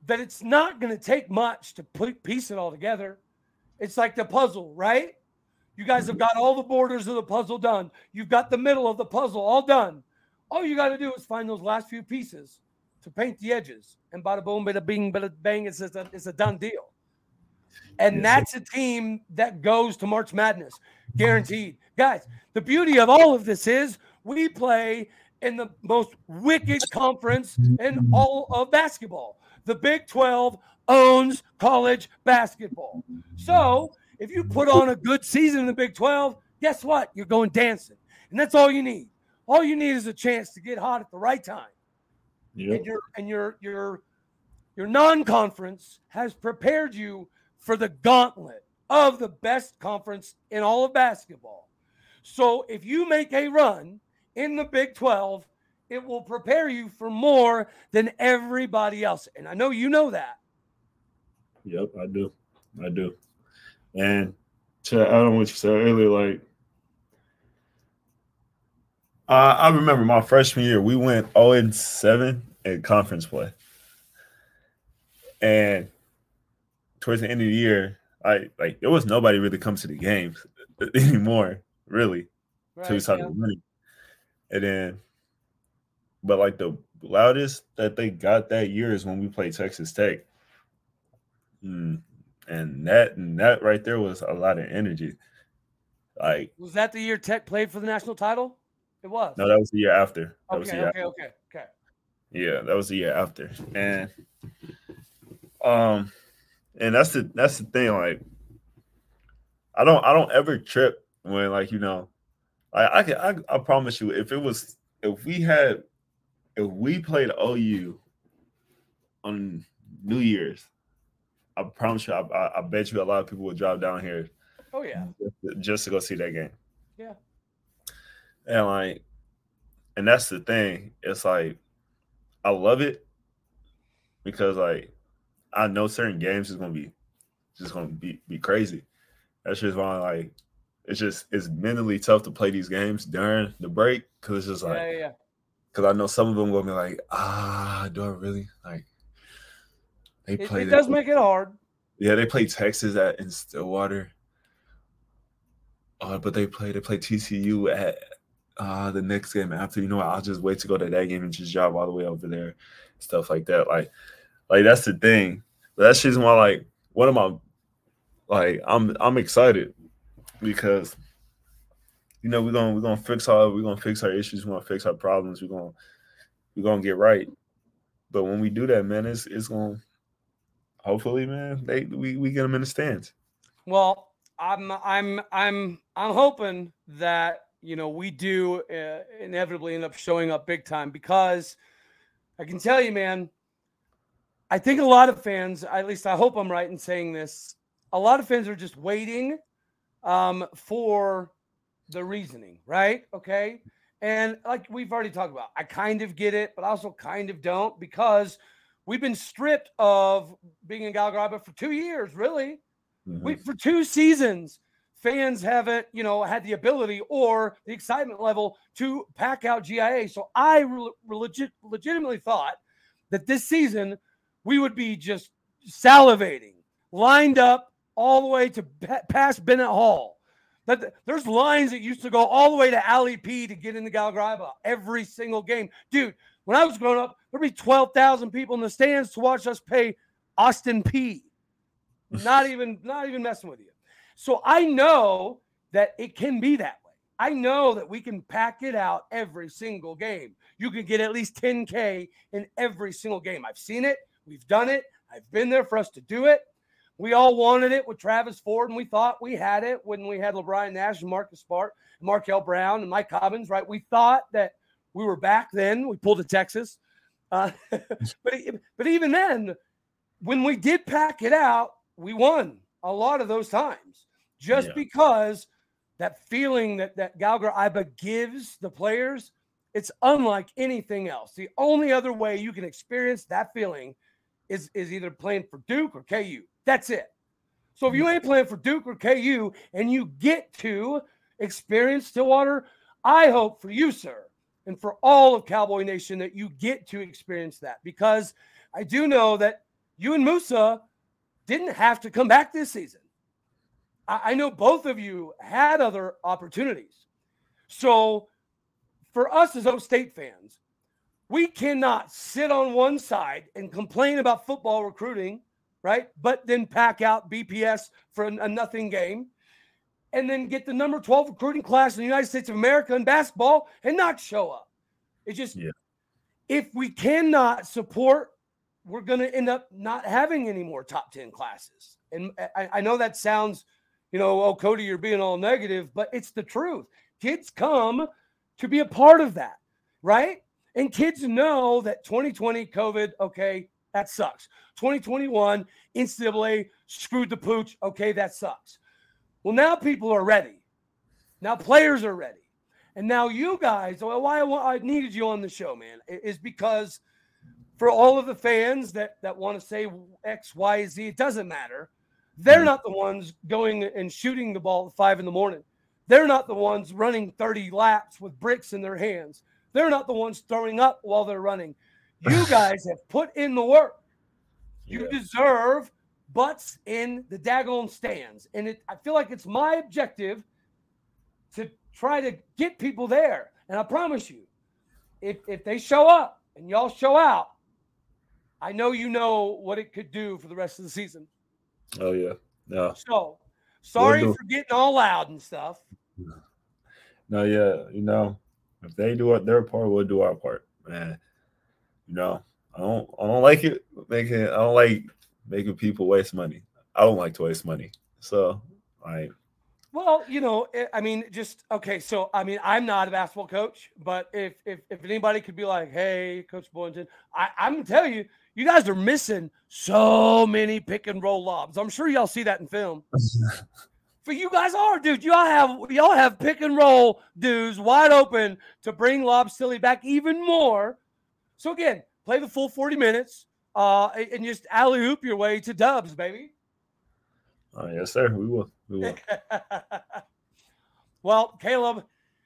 that it's not going to take much to put piece it all together. It's like the puzzle, right? You guys have got all the borders of the puzzle done. You've got the middle of the puzzle all done. All you got to do is find those last few pieces to paint the edges, and bada boom, bada bing, bada bang, it's a, it's a done deal. And that's a team that goes to March Madness, guaranteed. Guys, the beauty of all of this is we play in the most wicked conference in all of basketball. The Big 12 owns college basketball. So if you put on a good season in the Big 12, guess what? You're going dancing. And that's all you need. All you need is a chance to get hot at the right time. Yep. And your and your your your non-conference has prepared you for the gauntlet of the best conference in all of basketball. So if you make a run in the Big 12, it will prepare you for more than everybody else. And I know you know that. Yep, I do. I do. And to add on what you said earlier, like uh, I remember my freshman year, we went 0 and 7 in conference play. And towards the end of the year, I like there was nobody really comes to the games anymore, really. Right, started yeah. winning. And then but like the loudest that they got that year is when we played Texas Tech. Mm, and that and that right there was a lot of energy. Like was that the year Tech played for the national title? It was. No, that was the year after. That okay, okay, after. okay, okay. Yeah, that was the year after. And um and that's the that's the thing, like I don't I don't ever trip when like you know I I can I, I promise you if it was if we had if we played OU on New Year's, I promise you, I, I, I, bet you a lot of people would drive down here. Oh yeah, just, just to go see that game. Yeah, and like, and that's the thing. It's like, I love it because like, I know certain games is gonna be just gonna be be crazy. That's just why like, it's just it's mentally tough to play these games during the break because it's just like, yeah, yeah. Because I know some of them will be like, ah, do I really like? They play. It, it does make it hard. Yeah, they play Texas at in Stillwater. Uh, but they play they play TCU at uh the next game after. You know what? I'll just wait to go to that game and just drive all the way over there, stuff like that. Like, like that's the thing. But that's just why like one of my like I'm I'm excited because you know, we're gonna we're gonna fix our we're gonna fix our issues, we're gonna fix our problems, we're gonna we're gonna get right. But when we do that, man, it's it's gonna hopefully, man, they we, we get them in the stands. Well, I'm I'm I'm I'm hoping that you know we do uh, inevitably end up showing up big time because I can tell you, man. I think a lot of fans, at least I hope I'm right in saying this, a lot of fans are just waiting um, for the reasoning, right? Okay. And like we've already talked about, I kind of get it, but also kind of don't because we've been stripped of being in Gallagher for two years, really. Mm-hmm. We for two seasons, fans haven't, you know, had the ability or the excitement level to pack out GIA. So I re- legit, legitimately thought that this season we would be just salivating, lined up all the way to past Bennett Hall that there's lines that used to go all the way to Ali P to get into Gallagher every single game. Dude, when I was growing up, there'd be 12,000 people in the stands to watch us pay Austin Peay. not even not even messing with you. So I know that it can be that way. I know that we can pack it out every single game. You can get at least 10K in every single game. I've seen it. We've done it. I've been there for us to do it. We all wanted it with Travis Ford, and we thought we had it when we had Le'Bryan Nash and Marcus Smart, Markel Brown, and Mike Cobbins, right? We thought that we were back then. We pulled to Texas. Uh, but, but even then, when we did pack it out, we won a lot of those times just yeah. because that feeling that, that Gallagher-Iba gives the players, it's unlike anything else. The only other way you can experience that feeling is, is either playing for Duke or KU. That's it. So if you ain't playing for Duke or KU and you get to experience Stillwater, I hope for you, sir, and for all of Cowboy Nation that you get to experience that because I do know that you and Moussa didn't have to come back this season. I, I know both of you had other opportunities. So for us as O State fans, we cannot sit on one side and complain about football recruiting, right? But then pack out BPS for a nothing game and then get the number 12 recruiting class in the United States of America in basketball and not show up. It's just, yeah. if we cannot support, we're going to end up not having any more top 10 classes. And I, I know that sounds, you know, oh, Cody, you're being all negative, but it's the truth. Kids come to be a part of that, right? And kids know that 2020 COVID, okay, that sucks. 2021 NCAA screwed the pooch, okay, that sucks. Well, now people are ready. Now players are ready. And now you guys, why I needed you on the show, man, is because for all of the fans that that want to say X, Y, Z, it doesn't matter. They're mm-hmm. not the ones going and shooting the ball at five in the morning. They're not the ones running 30 laps with bricks in their hands. They're not the ones throwing up while they're running. You guys have put in the work. You yeah. deserve butts in the daggone stands. And it, I feel like it's my objective to try to get people there. And I promise you, if, if they show up and y'all show out, I know you know what it could do for the rest of the season. Oh, yeah. Yeah. So sorry for getting all loud and stuff. No, yeah, you know, if they do their part, we'll do our part, man. You know, I don't, I don't like it making, I don't like making people waste money. I don't like to waste money, so I. Well, you know, eh, I mean, just okay. So, I mean, I'm not a basketball coach, but if if, if anybody could be like, "Hey, Coach Boynton," I, I'm gonna tell you, you guys are missing so many pick and roll lobs. I'm sure y'all see that in film. For you guys are, dude. Y'all have y'all have pick and roll dudes wide open to bring Lob Stilly back even more. So again, play the full 40 minutes uh, and just alley oop your way to dubs, baby. Uh, yes, sir. We will. We will. well, Kalib,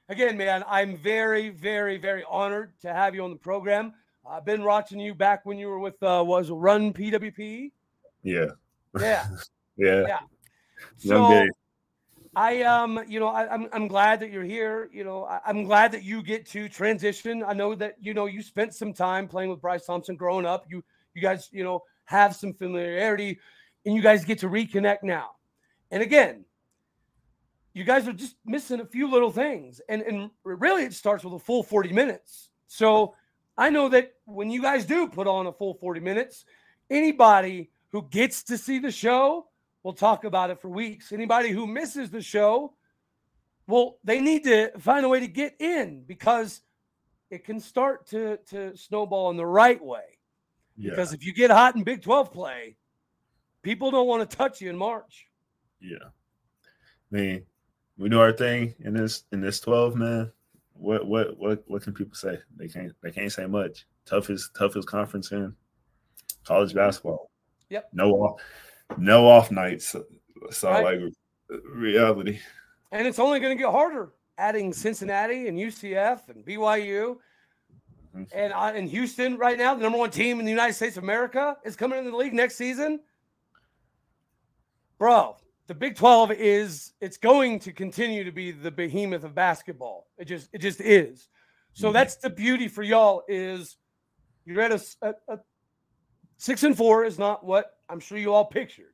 again, man, I'm very, very, very honored to have you on the program. I've been watching you back when you were with uh, was Run PWP. Yeah. Yeah. yeah. Yeah. So, I um, you know, I, am I'm, I'm glad that you're here. You know, I, am glad that you get to transition. I know that you know you spent some time playing with Bryce Thompson growing up. You you guys, you know, have some familiarity, and you guys get to reconnect now. And again, you guys are just missing a few little things, and and really it starts with a full 40 minutes. So I know that when you guys do put on a full 40 minutes, anybody who gets to see the show We'll talk about it for weeks. Anybody who misses the show, well, they need to find a way to get in because it can start to to snowball in the right way. Yeah. Because if you get hot in Big 12 play, people don't want to touch you in March. Yeah. I mean, we do our thing in this in this 12, man. What what what what can people say? They can't they can't say much. Toughest toughest conference in college mm-hmm. basketball. Yep. No off no off nights. Uh, so right. like reality. And it's only going to get harder adding Cincinnati and UCF and BYU. Mm-hmm. And uh, in Houston right now, the number one team in the United States of America is coming into the league next season. Bro, the Big 12 is it's going to continue to be the behemoth of basketball. It just it just is. So mm-hmm. that's the beauty for y'all is you're at a, a, a six and four is not what I'm sure you all pictured,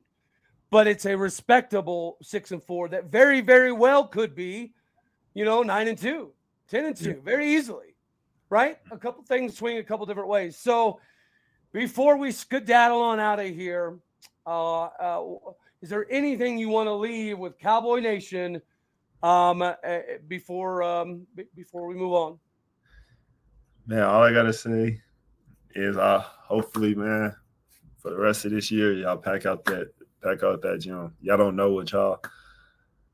but it's a respectable six and four that very, very well could be, you know, nine and two, 10 and two, very easily, right? A couple things swing a couple different ways. So before we skedaddle on out of here, uh, uh, is there anything you want to leave with Cowboy Nation um, uh, before um, b- before we move on? Man, all I gotta say is, uh, hopefully, man, for the rest of this year, y'all pack out that pack out that gym. Y'all don't know what y'all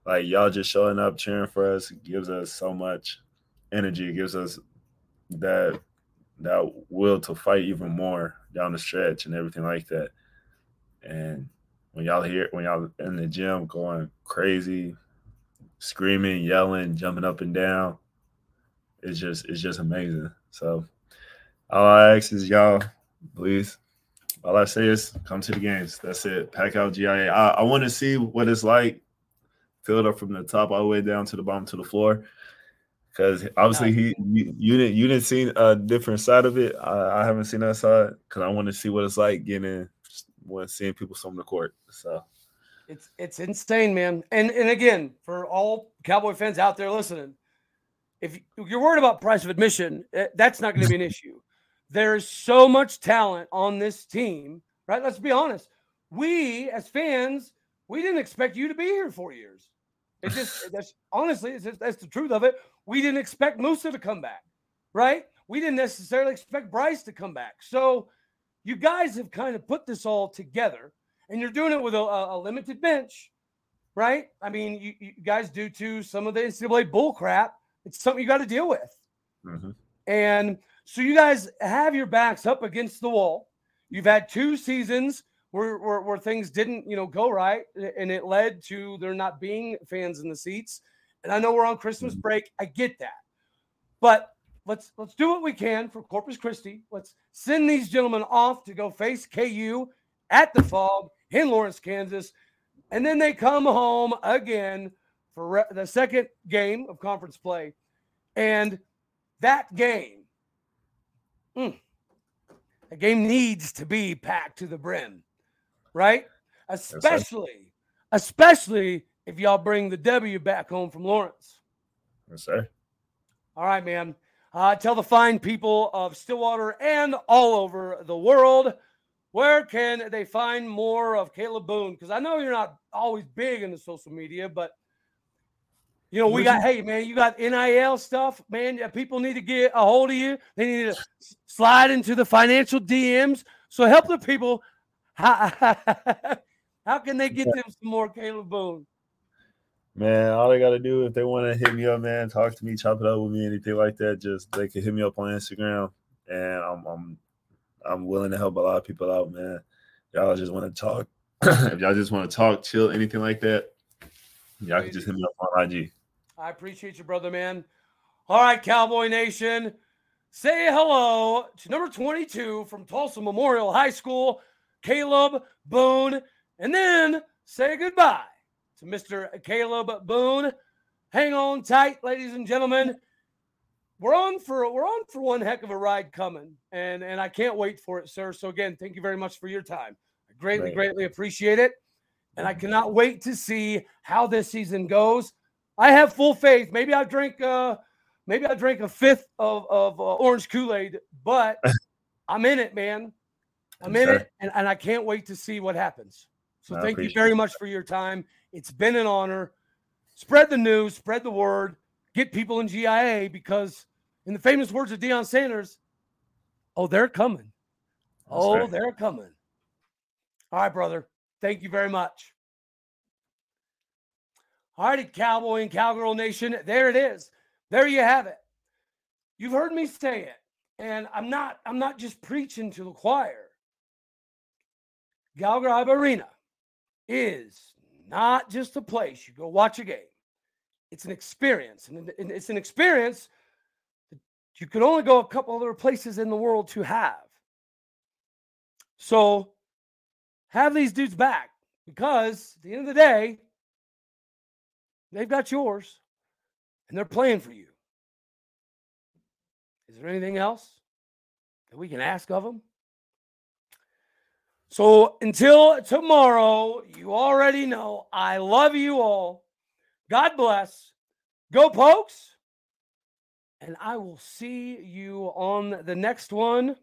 like. Y'all just showing up, cheering for us gives us so much energy. It gives us that that will to fight even more down the stretch and everything like that. And when y'all hear when y'all in the gym going crazy, screaming, yelling, jumping up and down, it's just it's just amazing. So all I ask is y'all, please all I say is come to the games. That's it. Pack out GIA. I, I want to see what it's like filled up from the top all the way down to the bottom to the floor. Because obviously he you, you, didn't you didn't see a different side of it. I, I haven't seen that side because I want to see what it's like getting when seeing people storm the court. So it's it's insane, man. And and again, for all Cowboy fans out there listening, if you're worried about price of admission, eh, that's not going to be an issue. There's so much talent on this team, right? Let's be honest. We as fans, we didn't expect you to be here four years. It just that's honestly, it's just, that's the truth of it. We didn't expect Moussa to come back, right? We didn't necessarily expect Bryce to come back. So you guys have kind of put this all together, and you're doing it with a, a limited bench, right? I mean, you, you, guys, due to some of the NCAA bull crap, it's something you got to deal with. Mm-hmm. And so you guys have your backs up against the wall. You've had two seasons where, where, where, things didn't, you know, go right, and it led to there not being fans in the seats. And I know we're on Christmas mm-hmm. break. I get that, but let's let's do what we can for Corpus Christi. Let's send these gentlemen off to go face KU at the Phog in Lawrence, Kansas, and then they come home again for re- the second game of conference play, and that game, mm, the game needs to be packed to the brim right? Especially, especially if y'all bring the W back home from Lawrence. Yes, sir. All right, man. Uh, tell the fine people of Stillwater and all over the world where can they find more of Kalib Boone? Because I know you're not always big in the social media, but you know, we got, hey, man, you got NIL stuff, man. People need to get a hold of you. They need to slide into the financial DMs. So help the people how, how can they get them some more Kalib Boone? Man, all they got to do if they want to hit me up, man, talk to me, chop it up with me, anything like that, just they can hit me up on Instagram, and I'm I'm I'm willing to help a lot of people out, man. Y'all just want to talk. if y'all just want to talk, chill, anything like that, y'all can just hit me up on IG. I appreciate you, brother, man. All right, Cowboy Nation, say hello to number 22 from Tulsa Memorial High School. Kalib Boone, and then say goodbye to Mr. Kalib Boone. Hang on tight, ladies and gentlemen. We're on for we're on for one heck of a ride coming, and and I can't wait for it, sir. So again, thank you very much for your time. I greatly, greatly appreciate it, and I cannot wait to see how this season goes. I have full faith. Maybe I drink uh maybe I drink a fifth of of uh, orange Kool Aid, but I'm in it, man. I'm in it, and, and I can't wait to see what happens. So I thank you very much for your time. It's been an honor. Spread the news, spread the word, get people in GIA because, in the famous words of Deion Sanders, oh, they're coming. oh, they're coming. All right, brother. Thank you very much. All righty, Cowboy and Cowgirl Nation. There it is. There you have it. You've heard me say it, and I'm not. I'm not just preaching to the choir. Gallagher Arena is not just a place you go watch a game. It's an experience, and it's an experience that you can only go a couple other places in the world to have. So have these dudes back because at the end of the day, they've got yours and they're playing for you. Is there anything else that we can ask of them? So until tomorrow, you already know I love you all. God bless. Go, Pokes. And I will see you on the next one.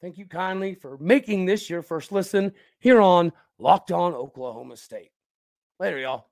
Thank you kindly for making this your first listen here on Locked On Oklahoma State. Later, y'all.